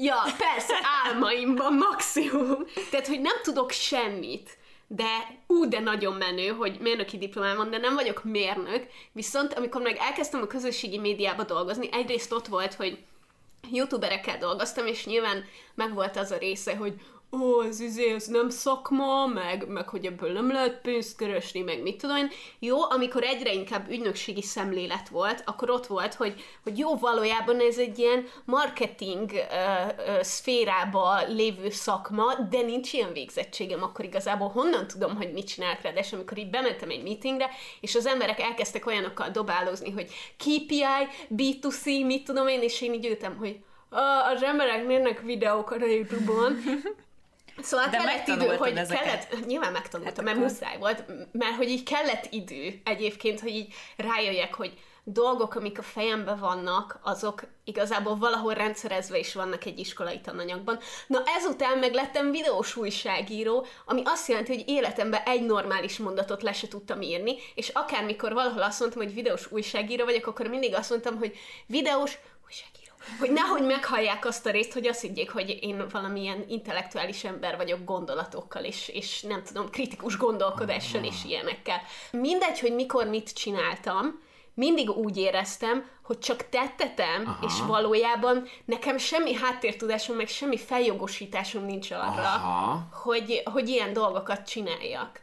Ja, persze, álmaimban maximum. Tehát, hogy nem tudok semmit. De ú, de nagyon menő, hogy mérnöki diplomám van, de nem vagyok mérnök. Viszont amikor meg elkezdtem a közösségi médiába dolgozni, egyrészt ott volt, hogy youtuberekkel dolgoztam, és nyilván megvolt az a része, hogy ó, ez izé, ez nem szakma, meg, meg hogy ebből nem lehet pénzt keresni, meg mit tudom. Jó, amikor egyre inkább ügynökségi szemlélet volt, akkor ott volt, hogy, hogy jó, valójában ez egy ilyen marketing ö, ö, szférába lévő szakma, de nincs ilyen végzettségem, akkor igazából honnan tudom, hogy mit csinálok rá, de és amikor így bementem egy meetingre, és az emberek elkezdtek olyanokkal dobálózni, hogy KPI, B2C, mit tudom én, és én így ültem, hogy "Ah, az emberek néznek videókat a Youtube-on, Szóval De kellett idő, hogy ezeket? kellett, nyilván megtanultam, Hát mert muszáj volt, mert hogy így kellett idő egyébként, hogy így rájöjjek, hogy dolgok, amik a fejemben vannak, azok igazából valahol rendszerezve is vannak egy iskolai tananyagban. Na ezután meg lettem videós újságíró, ami azt jelenti, hogy életemben egy normális mondatot le se tudtam írni, és akármikor valahol azt mondtam, hogy videós újságíró vagyok, akkor mindig azt mondtam, hogy videós. Hogy nehogy meghallják azt a részt, hogy azt higgyék, hogy én valamilyen intellektuális ember vagyok gondolatokkal, és, és nem tudom, kritikus gondolkodással és ilyenekkel. Mindegy, hogy mikor mit csináltam, mindig úgy éreztem, hogy csak tettetem, Aha. és valójában nekem semmi háttértudásom, meg semmi feljogosításom nincs arra, Aha. hogy, hogy ilyen dolgokat csináljak.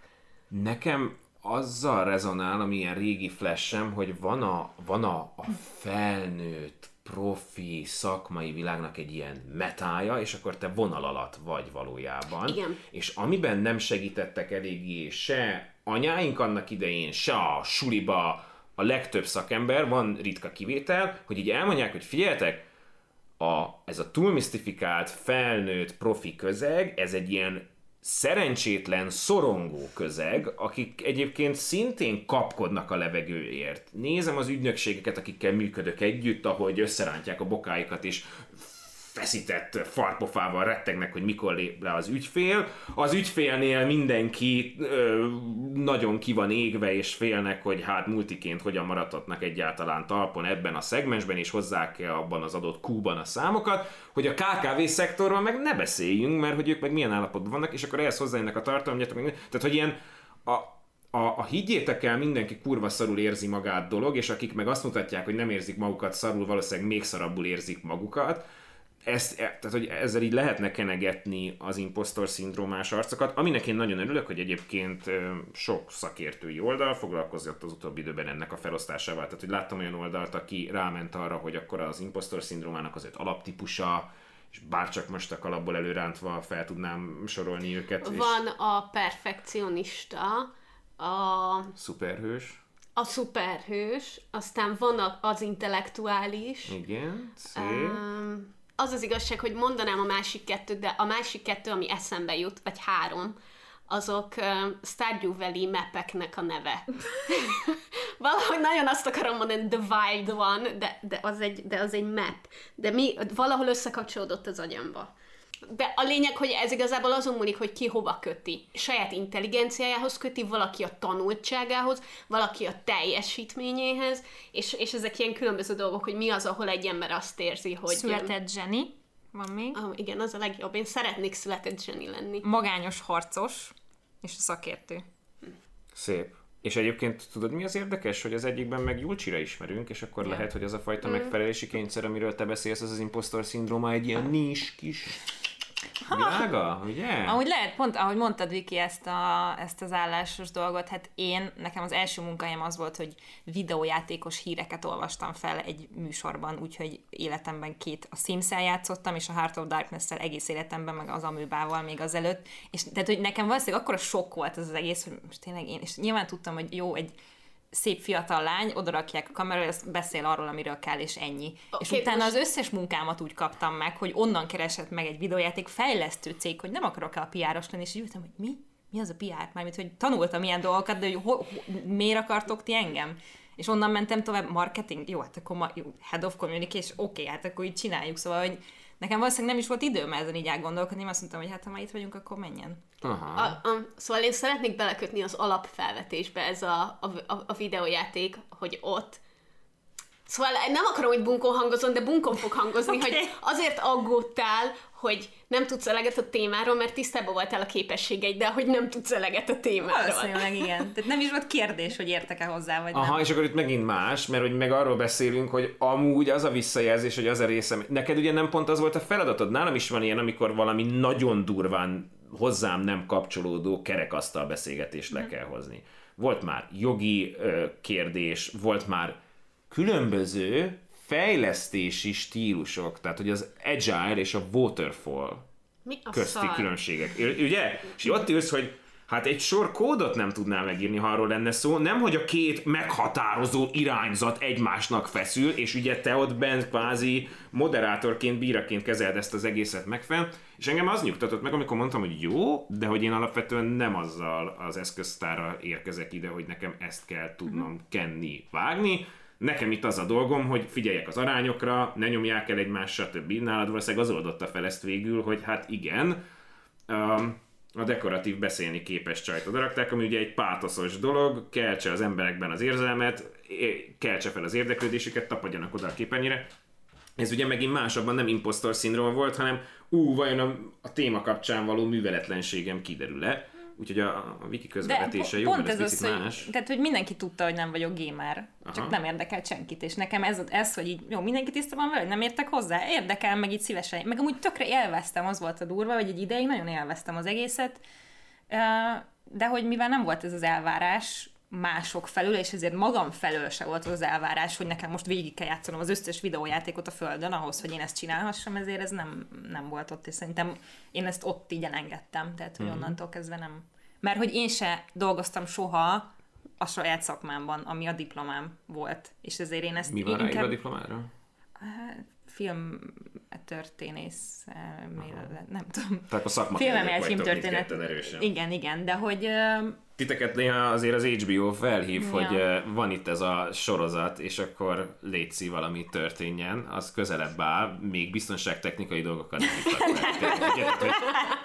Nekem azzal rezonál, ami ilyen régi flashem, hogy van a, van a, a felnőtt, profi, szakmai világnak egy ilyen metája, és akkor te vonal alatt vagy valójában. Igen. És amiben nem segítettek eléggé se anyáink annak idején, se a suliba a legtöbb szakember, van ritka kivétel, hogy így elmondják, hogy figyeljetek, a, ez a túlmisztifikált, felnőtt profi közeg, ez egy ilyen szerencsétlen, szorongó közeg, akik egyébként szintén kapkodnak a levegőért. Nézem az ügynökségeket, akikkel működök együtt, ahogy összerántják a bokáikat, és feszített farpofával rettegnek, hogy mikor lép le az ügyfél. Az ügyfélnél mindenki ö, nagyon ki van égve, és félnek, hogy hát multiként hogyan maradhatnak egyáltalán talpon ebben a szegmensben, és hozzák -e abban az adott kúban a számokat, hogy a KKV szektorban meg ne beszéljünk, mert hogy ők meg milyen állapotban vannak, és akkor ehhez hozzájönnek a tartalomgyatok. Tehát, hogy ilyen a, a, a higgyétek el, mindenki kurva szarul érzi magát dolog, és akik meg azt mutatják, hogy nem érzik magukat szarul, valószínűleg még szarabbul érzik magukat, ezt, e, tehát, hogy ezzel így lehetne kenegetni az impostor szindrómás arcokat, aminek én nagyon örülök, hogy egyébként sok szakértői oldal foglalkozott az utóbbi időben ennek a felosztásával. Tehát, hogy láttam olyan oldalt, aki ráment arra, hogy akkor az impostor szindrómának az öt alaptípusa, és bárcsak most a kalapból előrántva fel tudnám sorolni őket. Van és... a perfekcionista, a... Szuperhős. A szuperhős, aztán van az intellektuális. Igen, szép. Um, az az igazság, hogy mondanám a másik kettőt, de a másik kettő, ami eszembe jut, vagy három, azok uh, Stardew Valley mapeknek a neve. Valahogy nagyon azt akarom mondani, The Wild One, de, de, az egy, de az egy map. De mi, valahol összekapcsolódott az agyamba. De a lényeg, hogy ez igazából azon múlik, hogy ki hova köti. Saját intelligenciájához köti, valaki a tanultságához, valaki a teljesítményéhez, és, és ezek ilyen különböző dolgok, hogy mi az, ahol egy ember azt érzi, hogy... Született zseni, van még. Ah, igen, az a legjobb. Én szeretnék született zseni lenni. Magányos harcos, és a szakértő. Szép. És egyébként tudod, mi az érdekes, hogy az egyikben meg Julcsira ismerünk, és akkor yeah. lehet, hogy az a fajta mm. megfelelési kényszer, amiről te beszélsz, az az impostor szindróma egy ilyen nis kis világa, ugye? Ahogy lehet, pont ahogy mondtad, Viki, ezt, a, ezt az állásos dolgot, hát én, nekem az első munkahelyem az volt, hogy videójátékos híreket olvastam fel egy műsorban, úgyhogy életemben két, a sims játszottam, és a Heart of Darkness-szel egész életemben, meg az amőbával még azelőtt, és tehát, hogy nekem valószínűleg akkor a sok volt ez az egész, hogy most tényleg én, és nyilván tudtam, hogy jó, egy szép fiatal lány, odarakják a kamerára, ez beszél arról, amiről kell, és ennyi. Okay, és utána most... az összes munkámat úgy kaptam meg, hogy onnan keresett meg egy videójáték fejlesztő cég, hogy nem akarok el a piáros lenni, és így ültem, hogy mi? Mi az a PR? Mármint, hogy tanultam ilyen dolgokat, de hogy ho, ho, miért akartok ti engem? És onnan mentem tovább, marketing, jó, hát akkor ma, jó, head of communication, oké, okay, hát akkor így csináljuk, szóval, hogy nekem valószínűleg nem is volt időm ezen így elgondolkodni, azt mondtam, hogy hát ha már itt vagyunk, akkor menjen. Aha. A, a, szóval én szeretnék belekötni az alapfelvetésbe ez a, a, a, a videójáték, hogy ott Szóval nem akarom, hogy bunkon hangozon, de bunkon fog hangozni, okay. hogy azért aggódtál, hogy nem tudsz eleget a témáról, mert tisztában voltál a képességeid, de hogy nem tudsz eleget a témáról. Valószínűleg igen. Tehát nem is volt kérdés, hogy értek-e hozzá, vagy Aha, nem. és akkor itt megint más, mert hogy meg arról beszélünk, hogy amúgy az a visszajelzés, hogy az a részem, neked ugye nem pont az volt a feladatod, nálam is van ilyen, amikor valami nagyon durván hozzám nem kapcsolódó kerekasztal beszélgetést le mhm. kell hozni. Volt már jogi ö, kérdés, volt már különböző fejlesztési stílusok, tehát hogy az agile és a waterfall Mi a közti szar? különbségek. Ugye? És ott ülsz, hogy hát egy sor kódot nem tudnál megírni, ha arról lenne szó. Nem, hogy a két meghatározó irányzat egymásnak feszül, és ugye te ott bent kvázi moderátorként, bíraként kezeld ezt az egészet megfelelően. És engem az nyugtatott meg, amikor mondtam, hogy jó, de hogy én alapvetően nem azzal az eszköztára érkezek ide, hogy nekem ezt kell tudnom mhm. kenni, vágni, Nekem itt az a dolgom, hogy figyeljek az arányokra, ne nyomják el egymást, stb. Nálad valószínűleg az oldotta fel ezt végül, hogy hát igen, a dekoratív beszélni képes csajt odarakták, ami ugye egy pátoszos dolog, keltse az emberekben az érzelmet, keltse fel az érdeklődésüket, tapadjanak oda a képernyőre. Ez ugye megint másabban nem impostor szindróma volt, hanem ú, vajon a, a téma kapcsán való műveletlenségem kiderül-e? Úgyhogy a, a wiki közvetése jó, pont ez, ez az, más. Hogy, tehát, hogy mindenki tudta, hogy nem vagyok gamer, Aha. csak nem érdekelt senkit, és nekem ez, ez hogy így, jó, mindenki tiszta van vele, nem értek hozzá, érdekel, meg így szívesen, meg amúgy tökre élveztem, az volt a durva, hogy egy ideig nagyon élveztem az egészet, de hogy mivel nem volt ez az elvárás, mások felül, és ezért magam felől se volt az elvárás, hogy nekem most végig kell játszanom az összes videójátékot a földön ahhoz, hogy én ezt csinálhassam, ezért ez nem, nem volt ott, és szerintem én ezt ott így elengedtem, tehát hogy mm. onnantól kezdve nem. Mert hogy én se dolgoztam soha a saját szakmámban, ami a diplomám volt, és ezért én ezt Mi van inkább... a diplomára? film történész, nem tudom. Tehát a szakma film történet. Igen, igen, de hogy titeket néha azért az HBO felhív, ja. hogy van itt ez a sorozat, és akkor létszi valami történjen, az közelebb áll, még biztonságtechnikai dolgokat nem hívtak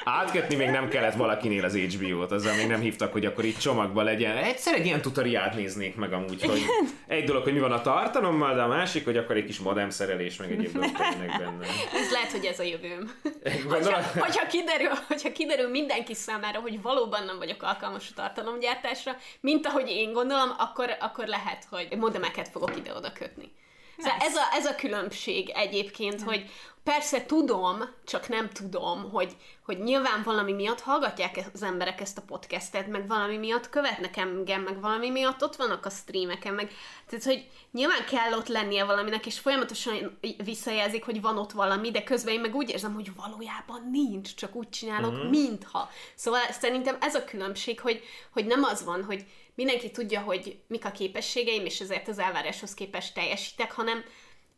Átkötni még nem kellett valakinél az HBO-t, azzal még nem hívtak, hogy akkor itt csomagban legyen. Egyszer egy ilyen tutoriát néznék meg amúgy, hogy egy dolog, hogy mi van a tartalommal, de a másik, hogy akkor egy kis modem szerelés, meg egyéb dolgok benne. Ez lehet, hogy ez a jövőm. Hogyha, hogyha, kiderül, hogyha kiderül mindenki számára, hogy valóban nem vagyok alkalmas a tartalomgyártásra, mint ahogy én gondolom, akkor, akkor lehet, hogy modemeket fogok ide-oda kötni. Szóval ez a, ez a különbség egyébként, hogy persze tudom, csak nem tudom, hogy, hogy nyilván valami miatt hallgatják az emberek ezt a podcastet, meg valami miatt követnek engem, meg valami miatt ott vannak a streameken, meg tehát, hogy nyilván kell ott lennie valaminek, és folyamatosan visszajelzik, hogy van ott valami, de közben én meg úgy érzem, hogy valójában nincs, csak úgy csinálok, uh-huh. mintha. Szóval szerintem ez a különbség, hogy, hogy nem az van, hogy mindenki tudja, hogy mik a képességeim, és ezért az elváráshoz képest teljesítek, hanem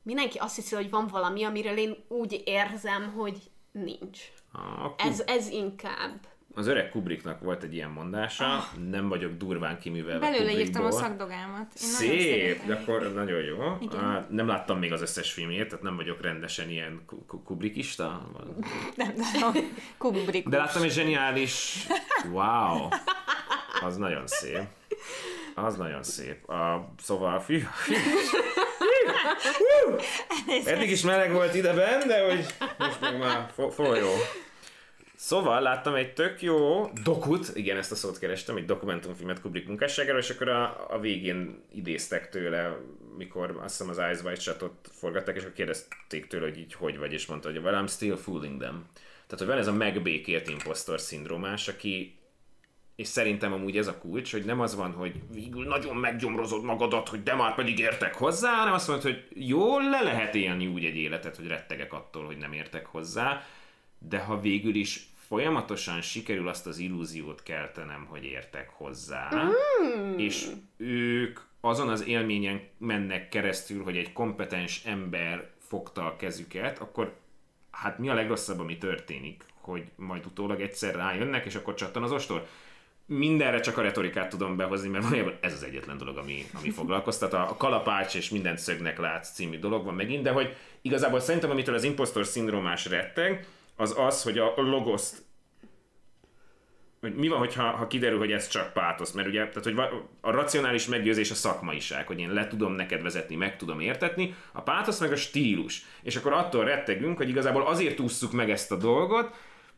mindenki azt hiszi, hogy van valami, amiről én úgy érzem, hogy nincs. Ah, ez, ez inkább. Az öreg Kubricknak volt egy ilyen mondása, ah. nem vagyok durván kiművelve Belőle írtam a szakdogámat. Én Szép, de akkor nagyon jó. Igen. Nem láttam még az összes filmjét, tehát nem vagyok rendesen ilyen Kubrickista. Nem, nem, Kubrick. De láttam egy zseniális, wow, az nagyon szép. Az nagyon szép. A, szóval, fű, fű, Eddig is meleg volt ideben, de hogy most meg már folyó. Szóval láttam egy tök jó dokut, igen, ezt a szót kerestem, egy dokumentumfilmet Kubrick munkásságáról, és akkor a, a végén idéztek tőle, mikor azt hiszem az Eyes Wide Shut-ot forgatták, és akkor kérdezték tőle, hogy így hogy vagy, és mondta, hogy well, I'm still fooling them. Tehát, hogy van ez a megbékélt impostor szindrómás, aki és szerintem amúgy ez a kulcs, hogy nem az van, hogy végül nagyon meggyomrozod magadat, hogy de már pedig értek hozzá, hanem azt mondod, hogy jól le lehet élni úgy egy életet, hogy rettegek attól, hogy nem értek hozzá, de ha végül is folyamatosan sikerül azt az illúziót keltenem, hogy értek hozzá, mm. és ők azon az élményen mennek keresztül, hogy egy kompetens ember fogta a kezüket, akkor hát mi a legrosszabb, ami történik? Hogy majd utólag egyszer rájönnek, és akkor csattan az ostor? Mindenre csak a retorikát tudom behozni, mert valójában ez az egyetlen dolog, ami, ami foglalkoztat. A, a kalapács és minden szögnek látsz című dolog van megint, de hogy igazából szerintem, amitől az impostor szindrómás retteg, az az, hogy a logoszt hogy mi van, hogyha, ha kiderül, hogy ez csak pátosz, mert ugye, tehát, hogy a racionális meggyőzés a szakmaiság, hogy én le tudom neked vezetni, meg tudom értetni, a pátosz meg a stílus. És akkor attól rettegünk, hogy igazából azért ússzuk meg ezt a dolgot,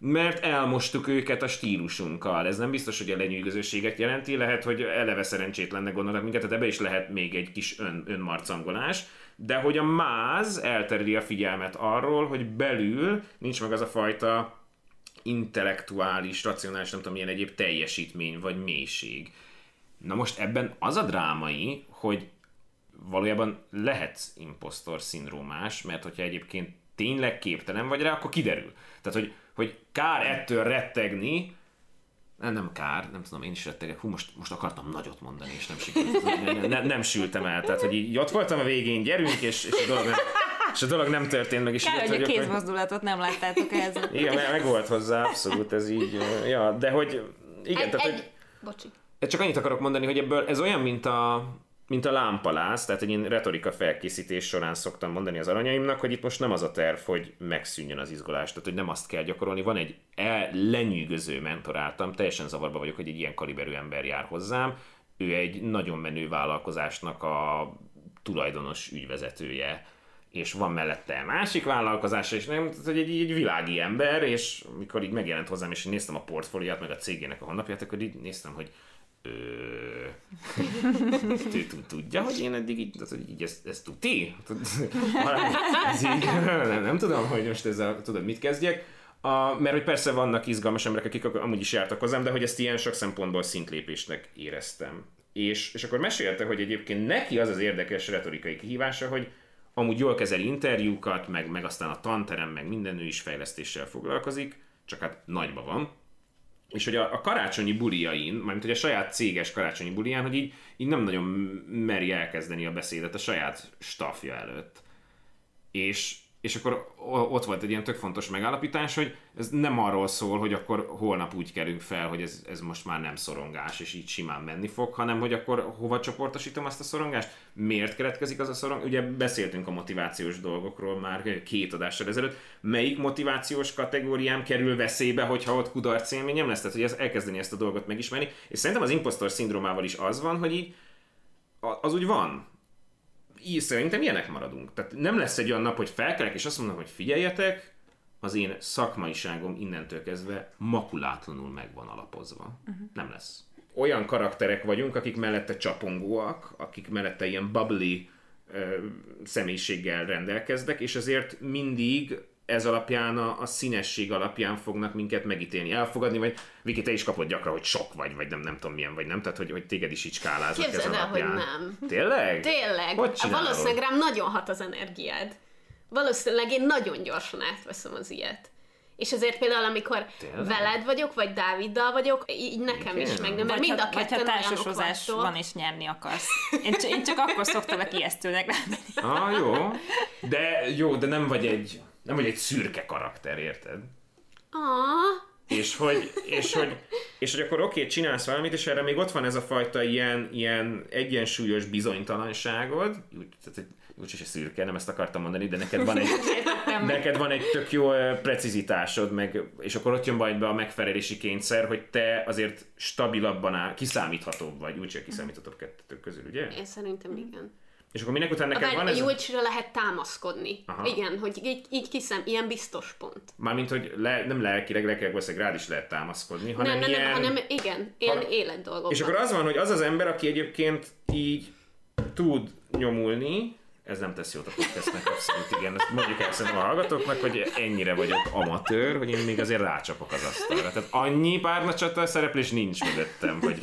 mert elmostuk őket a stílusunkkal. Ez nem biztos, hogy a lenyűgözőséget jelenti, lehet, hogy eleve szerencsétlennek gondolnak minket, tehát ebbe is lehet még egy kis ön, önmarcangolás, de hogy a máz eltereli a figyelmet arról, hogy belül nincs meg az a fajta intellektuális, racionális, nem tudom, milyen egyéb teljesítmény vagy mélység. Na most ebben az a drámai, hogy valójában lehetsz impostor szindrómás, mert hogyha egyébként tényleg képtelen vagy rá, akkor kiderül. Tehát, hogy hogy kár ettől rettegni, nem, nem kár, nem tudom, én is rettegek, hú, most, most akartam nagyot mondani, és nem sikerült, nem, nem, nem sültem el, tehát, hogy így ott voltam a végén, gyerünk, és, és a dolog nem, és a dolog nem történt meg. És Kár, hogy a kézmozdulatot nem láttátok ehhez. Igen, meg volt hozzá, abszolút, ez így, ja, de hogy, igen, egy, tehát, egy, hogy, bocsi. Csak annyit akarok mondani, hogy ebből ez olyan, mint a, mint a lámpaláz, tehát egy én retorika felkészítés során szoktam mondani az aranyaimnak, hogy itt most nem az a terv, hogy megszűnjön az izgulás, tehát hogy nem azt kell gyakorolni. Van egy el, lenyűgöző mentoráltam, teljesen zavarba vagyok, hogy egy ilyen kaliberű ember jár hozzám. Ő egy nagyon menő vállalkozásnak a tulajdonos ügyvezetője, és van mellette másik vállalkozás, és nem, tehát, hogy egy, egy világi ember, és mikor így megjelent hozzám, és néztem a portfóliát, meg a cégének a honlapját, akkor így néztem, hogy ő tudja, hogy én eddig így, tehát, hogy így ezt, ezt tuti? ez így, nem, nem tudom, hogy most ezzel tudod, mit kezdjek. A, mert hogy persze vannak izgalmas emberek, akik amúgy is jártak hozzám, de hogy ezt ilyen sok szempontból szintlépésnek éreztem. És, és akkor mesélte, hogy egyébként neki az az érdekes retorikai kihívása, hogy amúgy jól kezel interjúkat, meg, meg aztán a tanterem, meg minden ő is fejlesztéssel foglalkozik, csak hát nagyba van, és hogy a, a karácsonyi buliain, mármint hogy a saját céges karácsonyi bulián, hogy így, így nem nagyon meri elkezdeni a beszédet a saját stafja előtt. És és akkor ott volt egy ilyen tök fontos megállapítás, hogy ez nem arról szól, hogy akkor holnap úgy kerünk fel, hogy ez, ez most már nem szorongás, és így simán menni fog, hanem hogy akkor hova csoportosítom azt a szorongást, miért keletkezik az a szorongás. Ugye beszéltünk a motivációs dolgokról már két adással ezelőtt, melyik motivációs kategóriám kerül veszélybe, hogyha ott kudarc élményem lesz, tehát hogy ez, elkezdeni ezt a dolgot megismerni, és szerintem az impostor szindrómával is az van, hogy így az úgy van, így szerintem ilyenek maradunk. Tehát nem lesz egy olyan nap, hogy felkelek, és azt mondom, hogy figyeljetek, az én szakmaiságom innentől kezdve makulátlanul meg van alapozva. Uh-huh. Nem lesz. Olyan karakterek vagyunk, akik mellette csapongóak, akik mellette ilyen bubbly ö, személyiséggel rendelkeznek, és azért mindig ez alapján, a, a színesség alapján fognak minket megítélni, elfogadni, vagy Viki, te is kapod gyakran, hogy sok vagy, vagy nem, nem tudom milyen vagy, nem? Tehát, hogy, hogy téged is így skáláznak ez Képzeld el, hogy alapján. nem. Tényleg? Tényleg. Hogy csinálod? Valószínűleg rám nagyon hat az energiád. Valószínűleg én nagyon gyorsan átveszem az ilyet. És ezért például, amikor Tényleg? veled vagyok, vagy Dáviddal vagyok, így nekem is Igen. meg nem, mert Vagy mind a ha, ha ketten olyanok társasozás van és nyerni akarsz. Én, csak, én csak akkor szoktalak ijesztőnek lenni. Ah, jó. De jó, de nem vagy egy, nem vagy egy szürke karakter, érted? Ah, És hogy, és hogy, és hogy akkor oké, csinálsz valamit, és erre még ott van ez a fajta ilyen, ilyen egyensúlyos bizonytalanságod, úgy, tehát, hogy úgyis szürke, nem ezt akartam mondani, de neked van egy, neked van egy tök jó precizitásod, meg, és akkor ott jön majd be a megfelelési kényszer, hogy te azért stabilabban áll, kiszámíthatóbb vagy, úgyse kiszámíthatóbb kettőtök közül, ugye? én szerintem igen. És akkor minek után neked Neked van a ez? a- Júlcsira lehet támaszkodni. Aha. Igen, hogy így, így kiszem, ilyen biztos pont. Mármint, hogy le, nem lelkileg, lelkileg valószínűleg rád is lehet támaszkodni, hanem nem, nem, ilyen... nem, hanem igen, ilyen Ha- életdolgokban. És akkor az van, hogy az az ember, aki egyébként így tud nyomulni, ez nem tesz jót a podcastnek, abszolút igen. Ezt mondjuk el szerintem a hallgatóknak, hogy ennyire vagyok amatőr, hogy én még azért rácsapok az asztalra. Tehát annyi párna csata szereplés nincs mögöttem, hogy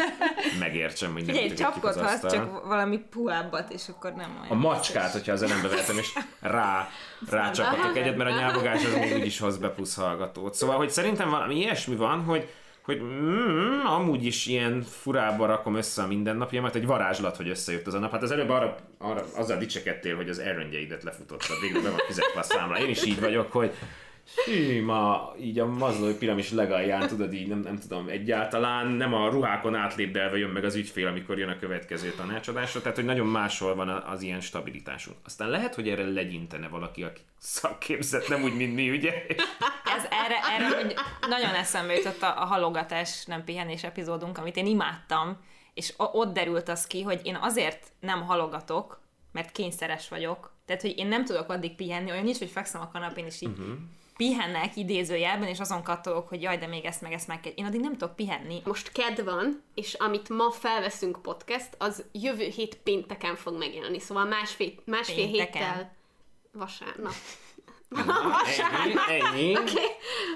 megértsem, hogy nem Figyelj, csapkodhatsz, csak valami puhábbat, és akkor nem olyan. A macskát, hogyha az elembe vetem, és rá, rácsapatok egyet, mert a nyávogás az még úgyis hoz be plusz hallgatót. Szóval, hogy szerintem valami ilyesmi van, hogy hogy mm, amúgy is ilyen furába rakom össze a mindennapjaimat, egy varázslat, hogy összejött az a nap. Hát az előbb arra, arra azzal dicsekedtél, hogy az erőngyeidet lefutottad, végül be van fizetve a számla. Én is így vagyok, hogy hű, ma így a mazlói piramis legalján, tudod így, nem, nem tudom, egyáltalán nem a ruhákon átlépdelve jön meg az ügyfél, amikor jön a következő tanácsadásra, tehát hogy nagyon máshol van az ilyen stabilitásunk. Aztán lehet, hogy erre legyintene valaki, aki szakképzett, nem úgy, mint mi, ugye? Ez erre, erre hogy nagyon eszembe jutott a, a halogatás, nem pihenés epizódunk, amit én imádtam, és ott derült az ki, hogy én azért nem halogatok, mert kényszeres vagyok. Tehát, hogy én nem tudok addig pihenni, olyan nincs, hogy fekszem a kanapén, és így uh-huh. Pihennek idézőjelben, és azon kattogok, hogy jaj, de még ezt meg ezt meg kell. Én addig nem tudok pihenni. Most ked van, és amit ma felveszünk podcast, az jövő hét pénteken fog megjelenni. Szóval másfél, másfél Pénteken. héttel vasárnap. ennyi, ennyi. Oké,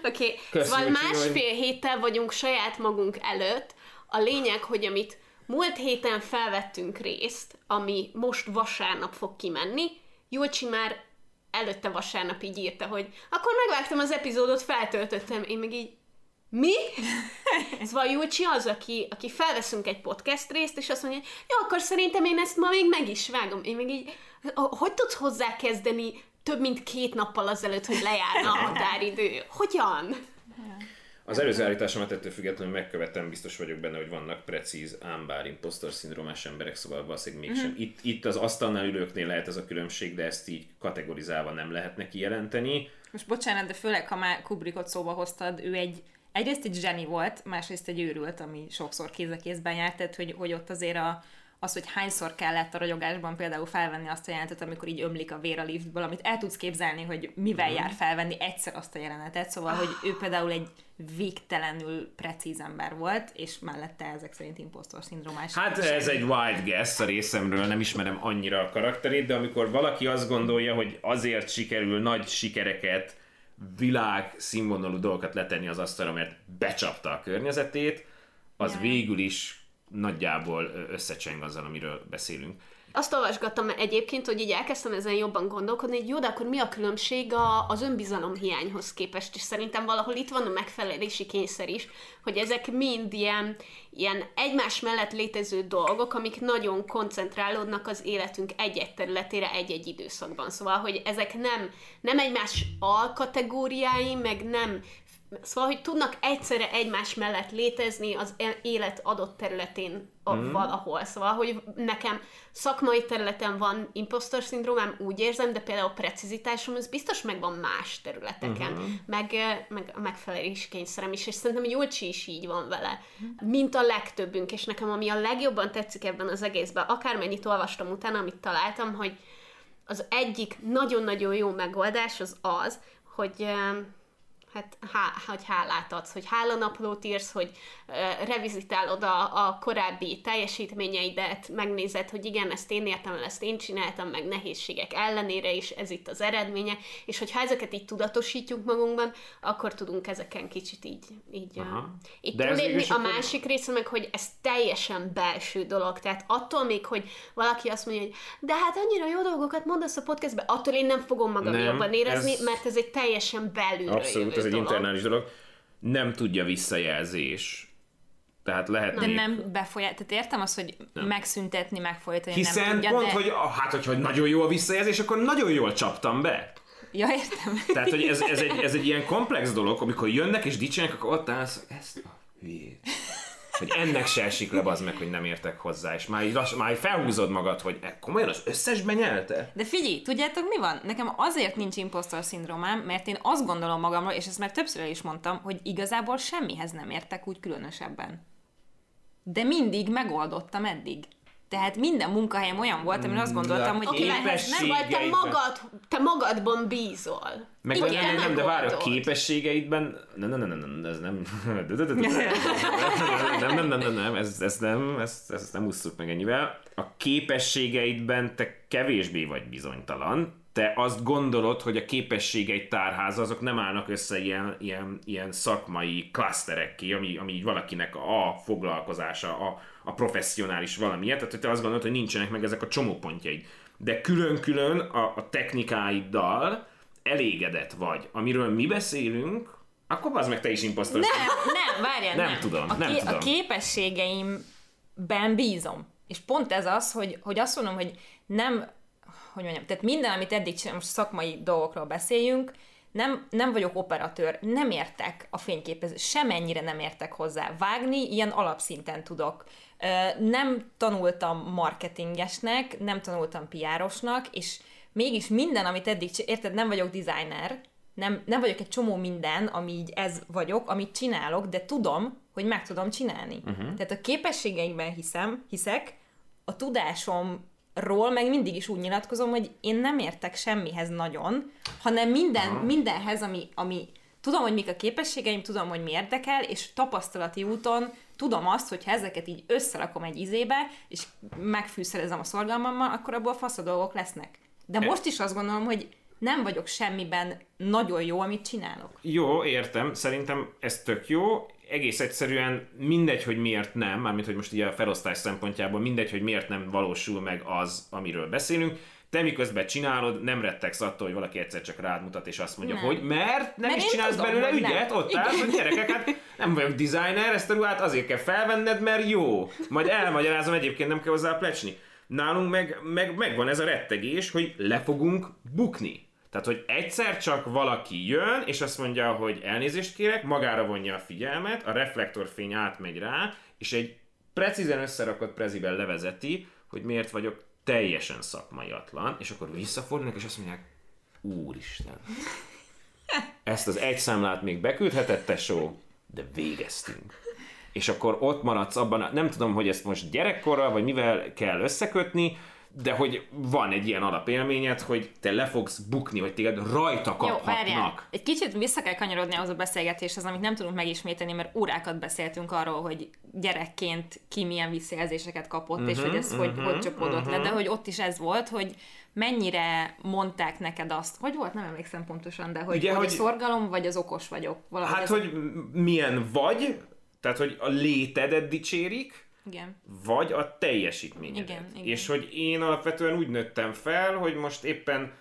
okay. Köszi, szóval másfél héttel vagyunk saját magunk előtt. A lényeg, hogy amit múlt héten felvettünk részt, ami most vasárnap fog kimenni, Júlcsi már előtte vasárnap így írta, hogy akkor megvágtam az epizódot, feltöltöttem, én meg így mi? Szóval Júlcsi az, aki, aki felveszünk egy podcast részt, és azt mondja, jó, akkor szerintem én ezt ma még meg is vágom. Én meg így, hogy tudsz hozzá kezdeni több mint két nappal azelőtt, hogy lejárna a határidő? Hogyan? Az előző állításomat ettől függetlenül megkövetem, biztos vagyok benne, hogy vannak precíz, ám bár impostor szindrómás emberek, szóval valószínűleg mégsem. Mhm. Itt, itt az asztalnál ülőknél lehet ez a különbség, de ezt így kategorizálva nem lehetne kijelenteni. Most bocsánat, de főleg, ha már Kubrickot szóba hoztad, ő egy egyrészt egy zseni volt, másrészt egy őrült, ami sokszor kéz a kézben járt, tehát hogy, hogy ott azért a, az, hogy hányszor kellett a ragyogásban például felvenni azt a jelenetet, amikor így ömlik a vér a liftből, amit el tudsz képzelni, hogy mivel jár felvenni egyszer azt a jelenetet, szóval, hogy ő például egy végtelenül precíz ember volt, és mellette ezek szerint impostor szindrómás. Hát ez egy wild guess a részemről, nem ismerem annyira a karakterét, de amikor valaki azt gondolja, hogy azért sikerül nagy sikereket, világ színvonalú dolgokat letenni az asztalra, mert becsapta a környezetét, az Jaj. végül is nagyjából összecseng azzal, amiről beszélünk. Azt olvasgattam egyébként, hogy így elkezdtem ezen jobban gondolkodni, hogy jó, de akkor mi a különbség a, az önbizalom hiányhoz képest, és szerintem valahol itt van a megfelelési kényszer is, hogy ezek mind ilyen, ilyen egymás mellett létező dolgok, amik nagyon koncentrálódnak az életünk egy-egy területére egy-egy időszakban. Szóval, hogy ezek nem, nem egymás alkategóriái, meg nem Szóval, hogy tudnak egyszerre egymás mellett létezni az e- élet adott területén a, mm. valahol. Szóval, hogy nekem szakmai területen van impostor szindrómám, úgy érzem, de például a precizitásom az biztos megvan más területeken. Mm-hmm. Meg, meg a megfelelés kényszerem is, és szerintem Júlcsi is így van vele, mint a legtöbbünk, és nekem ami a legjobban tetszik ebben az egészben, akármennyit olvastam utána, amit találtam, hogy az egyik nagyon-nagyon jó megoldás az az, hogy hát há, hogy hálát adsz, hogy hálanaplót írsz, hogy uh, revizitálod a, a korábbi teljesítményeidet, megnézed, hogy igen, ezt én értem el, ezt én csináltam, meg nehézségek ellenére is ez itt az eredménye, és hogyha ezeket így tudatosítjuk magunkban, akkor tudunk ezeken kicsit így, így, uh, így túlépni. A másik része meg, hogy ez teljesen belső dolog, tehát attól még, hogy valaki azt mondja, hogy de hát annyira jó dolgokat mondasz a podcastbe, attól én nem fogom magam nem, jobban érezni, ez... mert ez egy teljesen belülről Abszolút, ez egy dolog. internális dolog. Nem tudja visszajelzés. Tehát lehet. De nem befolyál, tehát értem azt, hogy nem. megszüntetni, megfolytani, Hiszen nem tudja, pont, de... hogy hát, hogyha nagyon jó a visszajelzés, akkor nagyon jól csaptam be. Ja, értem. Tehát, hogy ez, ez, egy, ez egy ilyen komplex dolog, amikor jönnek és dicsérnek, akkor ott állsz, ezt a hülyét hogy ennek se esik le az meg, hogy nem értek hozzá, és már, így, már így felhúzod magad, hogy e, komolyan az összes benyelte? De figyelj, tudjátok mi van? Nekem azért nincs impostor szindrómám, mert én azt gondolom magamról, és ezt már többször is mondtam, hogy igazából semmihez nem értek úgy különösebben. De mindig megoldottam eddig. Tehát minden munkahelyem olyan volt, amin azt gondoltam, hogy okay, nem vagy, te, magad, te magadban bízol. Meg Igen, nem, nem, de várj, a képességeidben... Nem, nem, nem, nem, nem, ez nem... Nem, nem, nem, nem, nem, ez, ez nem, ezt, ezt nem ússzuk meg ennyivel. A képességeidben te kevésbé vagy bizonytalan, te azt gondolod, hogy a képességeid tárháza azok nem állnak össze ilyen, ilyen, ilyen szakmai klaszterekké, ami, ami így valakinek a foglalkozása, a, a professzionális valamiért, tehát hogy te azt gondolod, hogy nincsenek meg ezek a csomópontjaid. De külön-külön a, a technikáiddal elégedett vagy, amiről mi beszélünk, akkor az meg te is imposztor. Nem, nem, várjál, nem. Nem tudom, a nem ké- tudom. A képességeimben bízom. És pont ez az, hogy, hogy azt mondom, hogy nem, hogy mondjam, tehát minden, amit eddig csinálom, most szakmai dolgokról beszéljünk, nem, nem vagyok operatőr, nem értek a fényképező, semennyire nem értek hozzá. Vágni ilyen alapszinten tudok. Nem tanultam marketingesnek, nem tanultam piárosnak, és mégis minden, amit eddig, érted, nem vagyok designer, nem, nem vagyok egy csomó minden, ami így ez vagyok, amit csinálok, de tudom, hogy meg tudom csinálni. Uh-huh. Tehát a képességeimben hiszem, hiszek, a tudásomról meg mindig is úgy nyilatkozom, hogy én nem értek semmihez nagyon, hanem minden, uh-huh. mindenhez, ami, ami tudom, hogy mik a képességeim, tudom, hogy mi érdekel, és tapasztalati úton tudom azt, hogy ha ezeket így összerakom egy izébe, és megfűszerezem a szorgalmammal, akkor abból fasz a dolgok lesznek. De most is azt gondolom, hogy nem vagyok semmiben nagyon jó, amit csinálok. Jó, értem. Szerintem ez tök jó. Egész egyszerűen mindegy, hogy miért nem, mármint hogy most így a felosztás szempontjából mindegy, hogy miért nem valósul meg az, amiről beszélünk. Te miközben csinálod, nem rettegsz attól, hogy valaki egyszer csak rád mutat, és azt mondja, nem. hogy mert nem mert is csinálsz tudom, belőle ügyet, nem. ott állsz, hogy gyerekek, hát nem vagyok designer, ezt a ruhát azért kell felvenned, mert jó. Majd elmagyarázom, egyébként nem kell hozzá plecsni. Nálunk meg, meg, meg van ez a rettegés, hogy le fogunk bukni. Tehát, hogy egyszer csak valaki jön, és azt mondja, hogy elnézést kérek, magára vonja a figyelmet, a reflektorfény átmegy rá, és egy precízen összerakott preziben levezeti, hogy miért vagyok teljesen szakmaiatlan, és akkor visszafordulnak, és azt mondják, úristen, ezt az egy számlát még beküldhetett, tesó, de végeztünk. És akkor ott maradsz abban, nem tudom, hogy ezt most gyerekkorral, vagy mivel kell összekötni, de hogy van egy ilyen alapélményed, hogy te le fogsz bukni, hogy téged rajta kaphatnak. Jó, Egy kicsit vissza kell kanyarodni az a beszélgetéshez, amit nem tudunk megismételni, mert órákat beszéltünk arról, hogy gyerekként ki milyen visszajelzéseket kapott, uh-huh, és hogy ez uh-huh, hogy, hogy csapódott uh-huh. le, de hogy ott is ez volt, hogy mennyire mondták neked azt, hogy volt, nem emlékszem pontosan, de hogy, Ugye, hogy, hogy szorgalom, vagy az okos vagyok. Hát, ez hogy milyen vagy, tehát, hogy a létedet dicsérik, igen. vagy a teljesítményedet. Igen, igen. És hogy én alapvetően úgy nőttem fel, hogy most éppen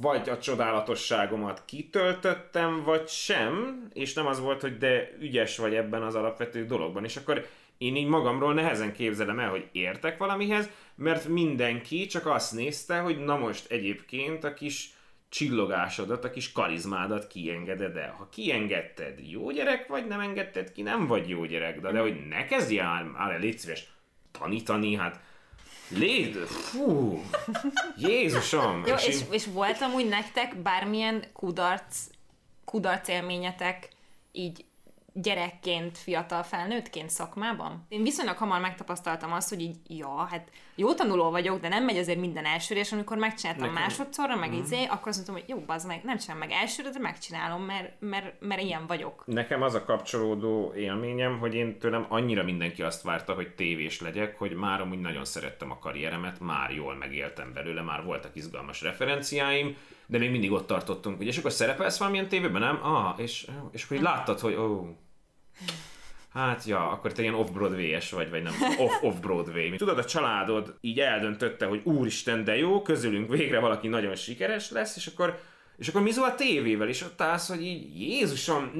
vagy a csodálatosságomat kitöltöttem, vagy sem, és nem az volt, hogy de ügyes vagy ebben az alapvető dologban. És akkor én így magamról nehezen képzelem el, hogy értek valamihez, mert mindenki csak azt nézte, hogy na most egyébként a kis csillogásodat, a kis karizmádat kiengeded el. Ha kiengedted, jó gyerek vagy, nem engedted ki, nem vagy jó gyerek. De, de hogy ne kezdjél el, légy szíves, tanítani, hát Légy, fú, Jézusom! Jó, és, és, és volt amúgy nektek bármilyen kudarc, kudarc élményetek így gyerekként, fiatal felnőttként szakmában. Én viszonylag hamar megtapasztaltam azt, hogy így, ja, hát jó tanuló vagyok, de nem megy azért minden elsőre, és amikor megcsináltam Nekem. másodszorra, meg mm. izé, akkor azt mondtam, hogy jó, az meg, nem csinálom meg elsőre, de megcsinálom, mert, mert, mert ilyen vagyok. Nekem az a kapcsolódó élményem, hogy én tőlem annyira mindenki azt várta, hogy tévés legyek, hogy már amúgy nagyon szerettem a karrieremet, már jól megéltem belőle, már voltak izgalmas referenciáim, de még mindig ott tartottunk, hogy és akkor szerepelsz valamilyen tévében, nem? Ah, és, és akkor így láttad, hogy ó, Hát ja, akkor te ilyen off-Broadway-es vagy, vagy nem, off-off-Broadway. Tudod, a családod így eldöntötte, hogy úristen, de jó, közülünk végre valaki nagyon sikeres lesz, és akkor és akkor mi zó a tévével, és ott állsz, hogy így Jézusom,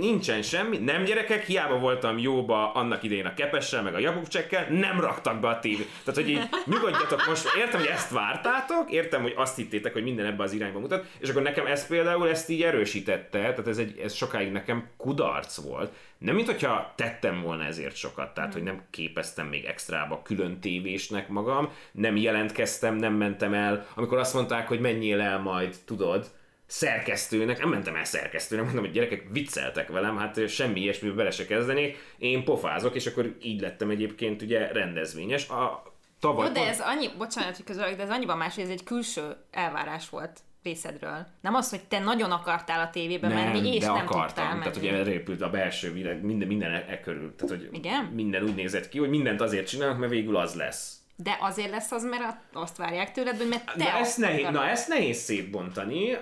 nincsen semmi, nem gyerekek, hiába voltam jóba annak idején a kepessel, meg a japukcsekkel, nem raktak be a tévé. Tehát, hogy így nyugodjatok most, értem, hogy ezt vártátok, értem, hogy azt hittétek, hogy minden ebbe az irányba mutat, és akkor nekem ez például ezt így erősítette, tehát ez, egy, ez sokáig nekem kudarc volt. Nem, mint hogyha tettem volna ezért sokat, tehát, hogy nem képeztem még extrába külön tévésnek magam, nem jelentkeztem, nem mentem el, amikor azt mondták, hogy menjél el majd, tudod, szerkesztőnek, nem mentem el szerkesztőnek, mondtam, hogy gyerekek vicceltek velem, hát semmi ilyesmibe bele se kezdenék, én pofázok, és akkor így lettem egyébként ugye rendezvényes. A tavaly... Jó, de ez annyi, bocsánat, hogy közölök, de ez annyiban más, hogy ez egy külső elvárás volt részedről. Nem az, hogy te nagyon akartál a tévébe nem, menni, és de nem akartam. tudtál Tehát, hogy elrépült a belső világ, minden, minden e, e körül. Tehát, hogy Igen? minden úgy nézett ki, hogy mindent azért csinálnak, mert végül az lesz. De azért lesz az, mert azt várják tőled, hogy mert te na, ezt nehéz, na ezt nehéz szétbontani.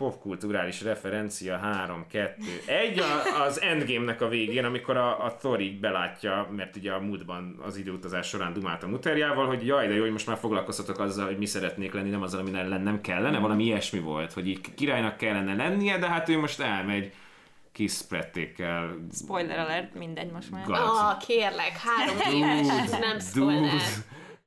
Popkulturális referencia 3, 2, 1 az Endgame-nek a végén, amikor a, a Thor így belátja, mert ugye a múltban az időutazás során dumált a muterjával, hogy jaj, de jó, hogy most már foglalkoztatok azzal, hogy mi szeretnék lenni, nem azzal, ami nem kellene, valami ilyesmi volt, hogy így királynak kellene lennie, de hát ő most elmegy kiszprettékkel. Spoiler alert, mindegy most már. Ah, kérlek, három éves, nem spoiler.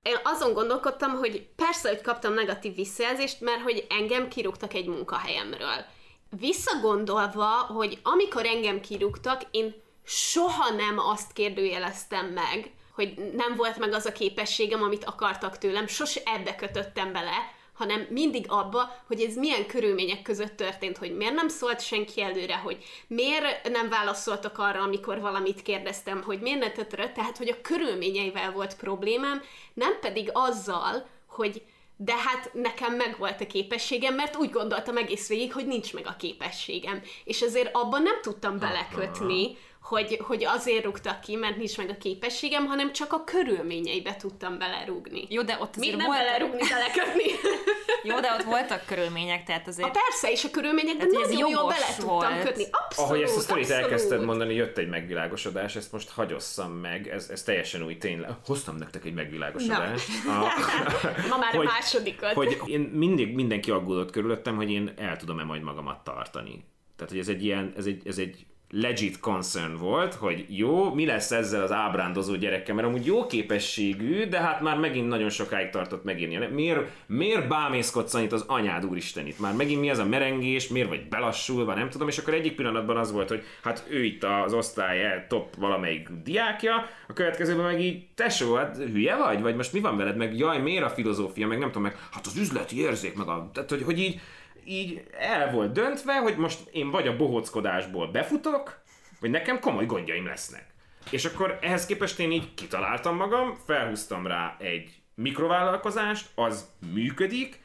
Én azon gondolkodtam, hogy persze, hogy kaptam negatív visszajelzést, mert hogy engem kirúgtak egy munkahelyemről. Visszagondolva, hogy amikor engem kirúgtak, én soha nem azt kérdőjeleztem meg, hogy nem volt meg az a képességem, amit akartak tőlem, sose ebbe kötöttem bele, hanem mindig abba, hogy ez milyen körülmények között történt, hogy miért nem szólt senki előre, hogy miért nem válaszoltak arra, amikor valamit kérdeztem, hogy miért ne tettere, tehát hogy a körülményeivel volt problémám, nem pedig azzal, hogy de hát nekem meg volt a képességem, mert úgy gondoltam egész végig, hogy nincs meg a képességem. És ezért abban nem tudtam belekötni, hogy, hogy azért rúgtak ki, mert nincs meg a képességem, hanem csak a körülményeibe tudtam belerúgni. Jó, de ott azért Még volt... belerúgni, belekötni. Jó, de ott voltak körülmények, tehát azért... A persze, és a körülményekben tehát, nagyon jól bele volt. tudtam kötni. Abszolút, Ahogy ezt a sztorit elkezdted mondani, jött egy megvilágosodás, ezt most hagyosszam meg, ez, ez teljesen új tényleg. Hoztam nektek egy megvilágosodást. A, Ma már hogy, a másodikat. Hogy én mindig mindenki aggódott körülöttem, hogy én el tudom-e majd magamat tartani. Tehát, hogy ez egy ilyen, ez egy, ez egy legit concern volt, hogy jó, mi lesz ezzel az ábrándozó gyerekkel, mert amúgy jó képességű, de hát már megint nagyon sokáig tartott megírni. Miért, miért bámészkodsz annyit az anyád úristen itt? Már megint mi ez a merengés, miért vagy belassulva, nem tudom, és akkor egyik pillanatban az volt, hogy hát ő itt az osztály top valamelyik diákja, a következőben meg így, tesó, hát hülye vagy? Vagy most mi van veled? Meg jaj, miért a filozófia? Meg nem tudom, meg hát az üzleti érzék, meg a, tehát hogy, hogy így, így el volt döntve, hogy most én vagy a bohóckodásból befutok, vagy nekem komoly gondjaim lesznek. És akkor ehhez képest én így kitaláltam magam, felhúztam rá egy mikrovállalkozást, az működik,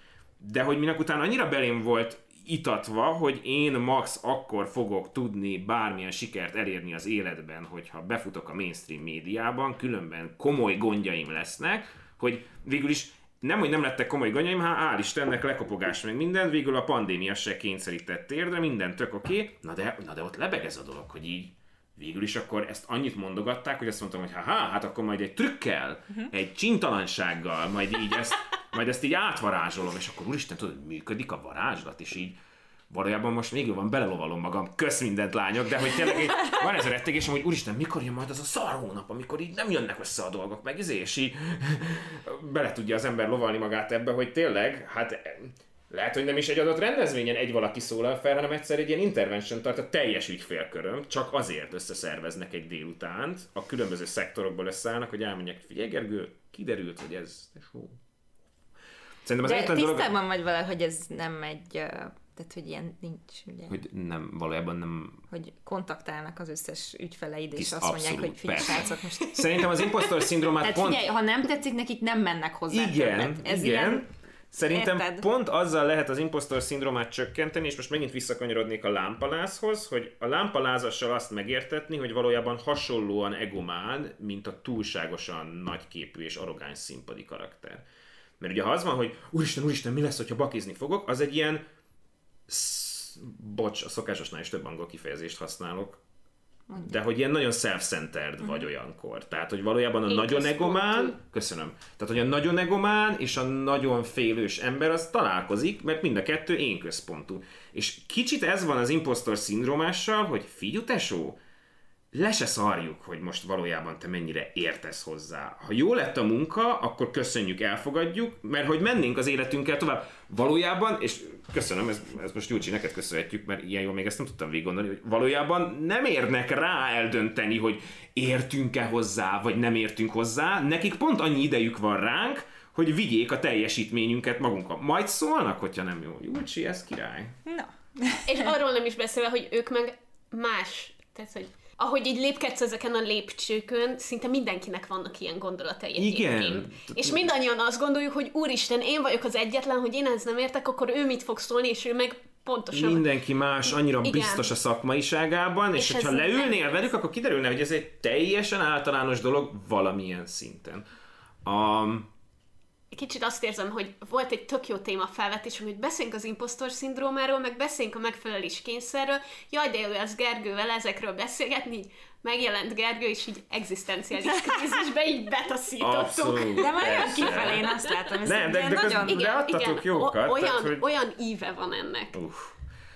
de hogy minek után annyira belém volt itatva, hogy én max akkor fogok tudni bármilyen sikert elérni az életben, hogyha befutok a mainstream médiában, különben komoly gondjaim lesznek, hogy végül is nem, hogy nem lettek komoly ganyaim, hát áll Istennek lekopogás meg minden, végül a pandémia se kényszerített térdre, minden tök oké, okay. na, de, na de ott lebeg ez a dolog, hogy így végül is akkor ezt annyit mondogatták, hogy azt mondtam, hogy ha hát akkor majd egy trükkel, uh-huh. egy csintalansággal, majd így ezt, majd ezt így átvarázsolom, és akkor úristen, tudod, működik a varázslat, és így valójában most még jobban belelovalom magam, kösz mindent lányok, de hogy tényleg így, van ez a rettegésem, hogy úristen, mikor jön majd az a szar hónap, amikor így nem jönnek össze a dolgok, meg izé, és így bele tudja az ember lovalni magát ebbe, hogy tényleg, hát lehet, hogy nem is egy adott rendezvényen egy valaki szólal fel, hanem egyszer egy ilyen intervention tart a teljes ügyfélköröm, csak azért összeszerveznek egy délutánt, a különböző szektorokból összeállnak, hogy elmenjek, figyelj Gergő, kiderült, hogy ez, Szerintem az De tisztában dolog... vagy vele, hogy ez nem egy Tehát, hogy ilyen nincs, ugye. Hogy nem, valójában nem... Hogy kontaktálnak az összes ügyfeleid, és Tiszt- azt mondják, abszolút, hogy figyelj, srácok, most... Szerintem az impostor szindrómát Tehát pont... figyelj, ha nem tetszik nekik, nem mennek hozzá Igen, többet. Ez igen. Ilyen, Szerintem Érted? pont azzal lehet az impostor szindrómát csökkenteni, és most megint visszakanyarodnék a lámpalázhoz, hogy a lámpalázassal azt megértetni, hogy valójában hasonlóan egomán, mint a túlságosan nagyképű és arrogáns színpadi karakter. Mert ugye ha az van, hogy úristen, úristen, mi lesz, hogyha bakizni fogok, az egy ilyen bocs, a szokásosnál is több angol kifejezést használok, de hogy ilyen nagyon self-centered vagy olyankor. Tehát, hogy valójában a Én nagyon egomán, köszönöm, tehát, hogy a nagyon egomán és a nagyon félős ember az találkozik, mert mind a kettő én központú. És kicsit ez van az impostor szindrómással, hogy figyú tesó, le se szarjuk, hogy most valójában te mennyire értesz hozzá. Ha jó lett a munka, akkor köszönjük, elfogadjuk, mert hogy mennénk az életünkkel tovább. Valójában, és köszönöm, ez, ez most Gyurcsi, neked köszönhetjük, mert ilyen jól még ezt nem tudtam végig gondolni, hogy valójában nem érnek rá eldönteni, hogy értünk-e hozzá, vagy nem értünk hozzá. Nekik pont annyi idejük van ránk, hogy vigyék a teljesítményünket magunkkal. Majd szólnak, hogyha nem jó. Gyurcsi, ez király. Na. És arról nem is beszélve, hogy ők meg más. Tehát, hogy ahogy így lépkedsz ezeken a lépcsőkön, szinte mindenkinek vannak ilyen gondolatai Igen. egyébként. És mindannyian azt gondoljuk, hogy úristen, én vagyok az egyetlen, hogy én ezt nem értek, akkor ő mit fog szólni, és ő meg pontosan. Mindenki más, annyira Igen. biztos a szakmaiságában, és, És hogyha leülnél nem- velük, akkor kiderülne, hogy ez egy teljesen általános dolog valamilyen szinten. Um, Kicsit azt érzem, hogy volt egy tök jó téma felvetés, hogy beszéljünk az impostor szindrómáról, meg beszéljünk a megfelelés kényszerről. Jaj, de jó lesz Gergővel ezekről beszélgetni, így megjelent Gergő, és így egzisztenciális krízisbe így betaszítottuk. abszolút. De már jön kifelé, én azt látom. Ez Nem, de- de nagyon... közben- De adtatok jókat, o- olyan, tehát, hogy- olyan íve van ennek. Uff.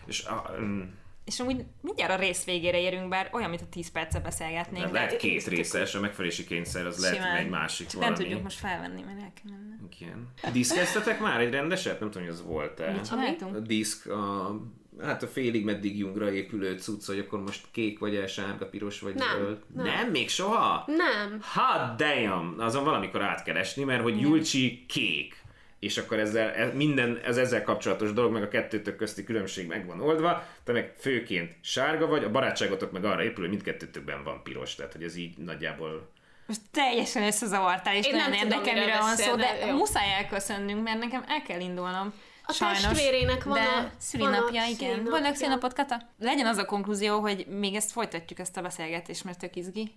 És a, um, És amúgy mindjárt a rész végére érünk, bár olyan, mint a 10 perce beszélgetnénk. de lehet két részes, a megfelelési kényszer az lehet Simán. egy másik Csak valami. nem tudjuk most felvenni, mert el kell menni. Igen. Diszkeztetek már egy rendeset? Nem tudom, hogy az volt-e. Mit csináltunk? A diszk, a, hát a félig meddig jungra épülő cucc, hogy akkor most kék vagy el, sárga, piros vagy Nem, zöld. nem. nem, még soha? Nem. Hot damn! Azon valamikor át kell esni, mert hogy Julcsi kék. És akkor ezzel, ez, minden ez ezzel kapcsolatos dolog, meg a kettőtök közti különbség meg van oldva, te meg főként sárga vagy, a barátságotok meg arra épül, hogy mindkettőtökben van piros, tehát hogy ez így nagyjából Most teljesen összezavartál, és Én nagyon nem érdekel, miről van szó, de jó. muszáj elköszönnünk, mert nekem el kell indulnom. A Sajnos. testvérének van de a- szülinapja, igen. Boldog szülinapot, Kata? Legyen az a konklúzió, hogy még ezt folytatjuk, ezt a beszélgetést, mert tök izgi.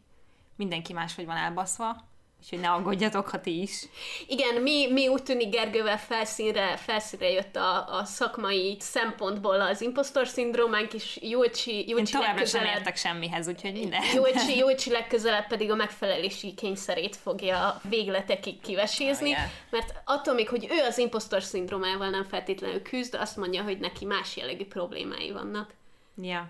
Mindenki máshogy van elbaszva, úgyhogy ne aggódjatok, ha ti is. Igen, mi, mi úgy tűnik Gergővel felszínre, felszínre jött a, a szakmai szempontból az impostor szindrómánk, és Júlcsi, Én Júlcsi továbbra sem értek semmihez, úgyhogy minden. Júlcsi, Júlcsi legközelebb pedig a megfelelési kényszerét fogja végletekig kivesézni, Oh, yeah. mert attól még, hogy ő az impostor szindrómával nem feltétlenül küzd, azt mondja, hogy neki más jellegű problémái vannak. Ja.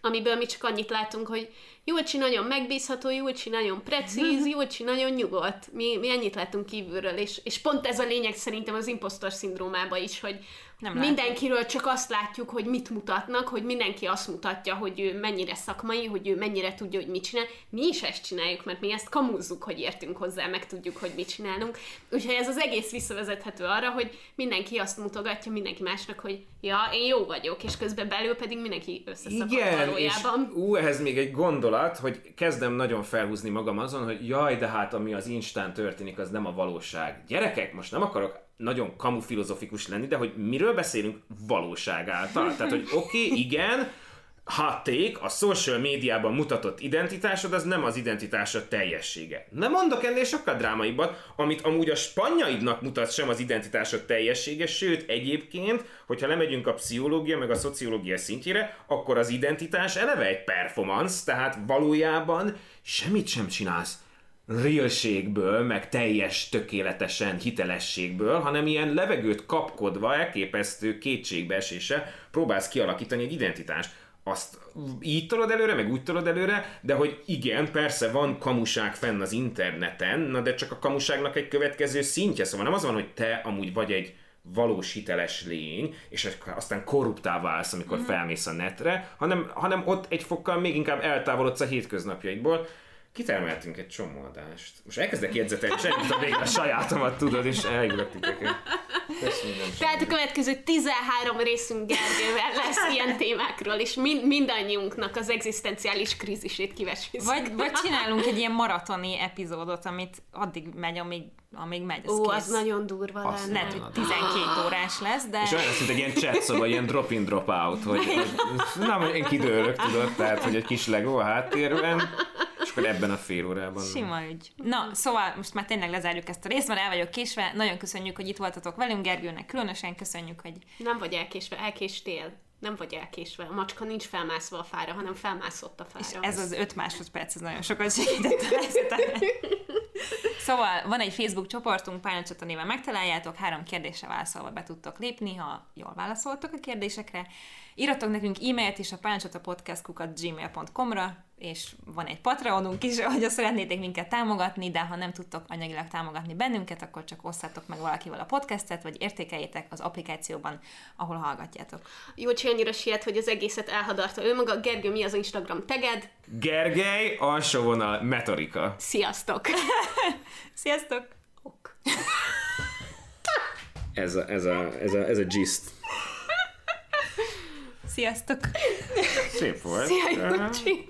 amiből mi csak annyit látunk, hogy Júlcsi nagyon megbízható, Júlcsi nagyon precíz, Júlcsi nagyon nyugodt. Mi, mi ennyit látunk kívülről, és, és pont ez a lényeg szerintem az impostor szindrómában is, hogy Nem mindenkiről csak azt látjuk, hogy mit mutatnak, hogy mindenki azt mutatja, hogy ő mennyire szakmai, hogy ő mennyire tudja, hogy mit csinál. Mi is ezt csináljuk, mert mi ezt kamúzzuk, hogy értünk hozzá, meg tudjuk, hogy mit csinálunk. Úgyhogy ez az egész visszavezethető arra, hogy mindenki azt mutogatja mindenki másnak, hogy ja, én jó vagyok, és közben belül pedig mindenki összeszakad Igen, és valójában. ú, ehhez még egy gondolat, hogy kezdem nagyon felhúzni magam azon, hogy jaj, de hát ami az Instán történik, az nem a valóság. Gyerekek, most nem akarok nagyon kamu filozofikus lenni, de hogy miről beszélünk valóság által? Tehát, hogy oké, okay, igen, hatték, a social médiában mutatott identitásod, az nem az identitásod teljessége. Nem mondok ennél sokkal drámaibbat, amit amúgy a spanyaidnak mutat sem az identitásod teljessége, sőt egyébként, hogyha lemegyünk a pszichológia meg a szociológia szintjére, akkor az identitás eleve egy performance, tehát valójában semmit sem csinálsz realségből, meg teljes, tökéletesen hitelességből, hanem ilyen levegőt kapkodva, elképesztő kétségbeesése próbálsz kialakítani egy identitást. Azt így tolod előre, meg úgy tolod előre, de hogy igen, persze van kamuság fenn az interneten, na de csak a kamuságnak egy következő szintje, szóval nem az van, hogy te amúgy vagy egy valós hiteles lény, és aztán korruptá válsz, amikor felmész a netre, hanem, hanem ott egy fokkal még inkább eltávolodsz a hétköznapjaidból, kitermeltünk egy csomó adást. Most elkezdek jegyzetelni, és eljutott végre a sajátomat, tudod, és elhívlak titeket. Tehát a következő 13 részünk Gergővel lesz ilyen témákról, és mind, mindannyiunknak az egzisztenciális krízisét kivesünk. Vagy, vagy csinálunk egy ilyen maratoni epizódot, amit addig megy, amíg, amíg megy, az Ó, kész. az nagyon durva Azt lenne. Lehet, hogy 12 órás lesz, de... És olyan lesz, mint egy ilyen chat szoba, ilyen drop-in, drop-out, hogy, hogy nem, én kidőlök, tudod, tehát, hogy egy kis legó a háttérben, és akkor ebben a fél órában. Sima ügy. Na, szóval most már tényleg lezárjuk ezt a részt, mert el vagyok késve. Nagyon köszönjük, hogy itt voltatok velünk, Gergőnek különösen köszönjük, hogy Nem vagy elkésve, elkéstél. Nem vagy elkésve. A macska nincs felmászva a fára, hanem felmászott a fára. ez az 5 másodperc, ez nagyon sokat segített a helyzeten. Szóval van egy Facebook csoportunk, Pályacsata néven megtaláljátok, három kérdésre válaszolva be tudtok lépni, ha jól válaszoltok a kérdésekre. Írjatok nekünk e-mailt is a pályacsatapodcast.kukat gmail.com-ra, és van egy Patreonunk is, hogyha szeretnétek minket támogatni, de ha nem tudtok anyagilag támogatni bennünket, akkor csak osszátok meg valakivel a podcastet, vagy értékeljétek az applikációban, ahol hallgatjátok. Jócsi annyira siet, hogy az egészet elhadarta ő maga. Gergő, mi az Instagram teged? Gergely, alsó vonal, metorika. Sziasztok! Sziasztok! Ok. Ez a, ez a, ez a, ez a gist. Sziasztok! Szép volt. Szia, Jócsi!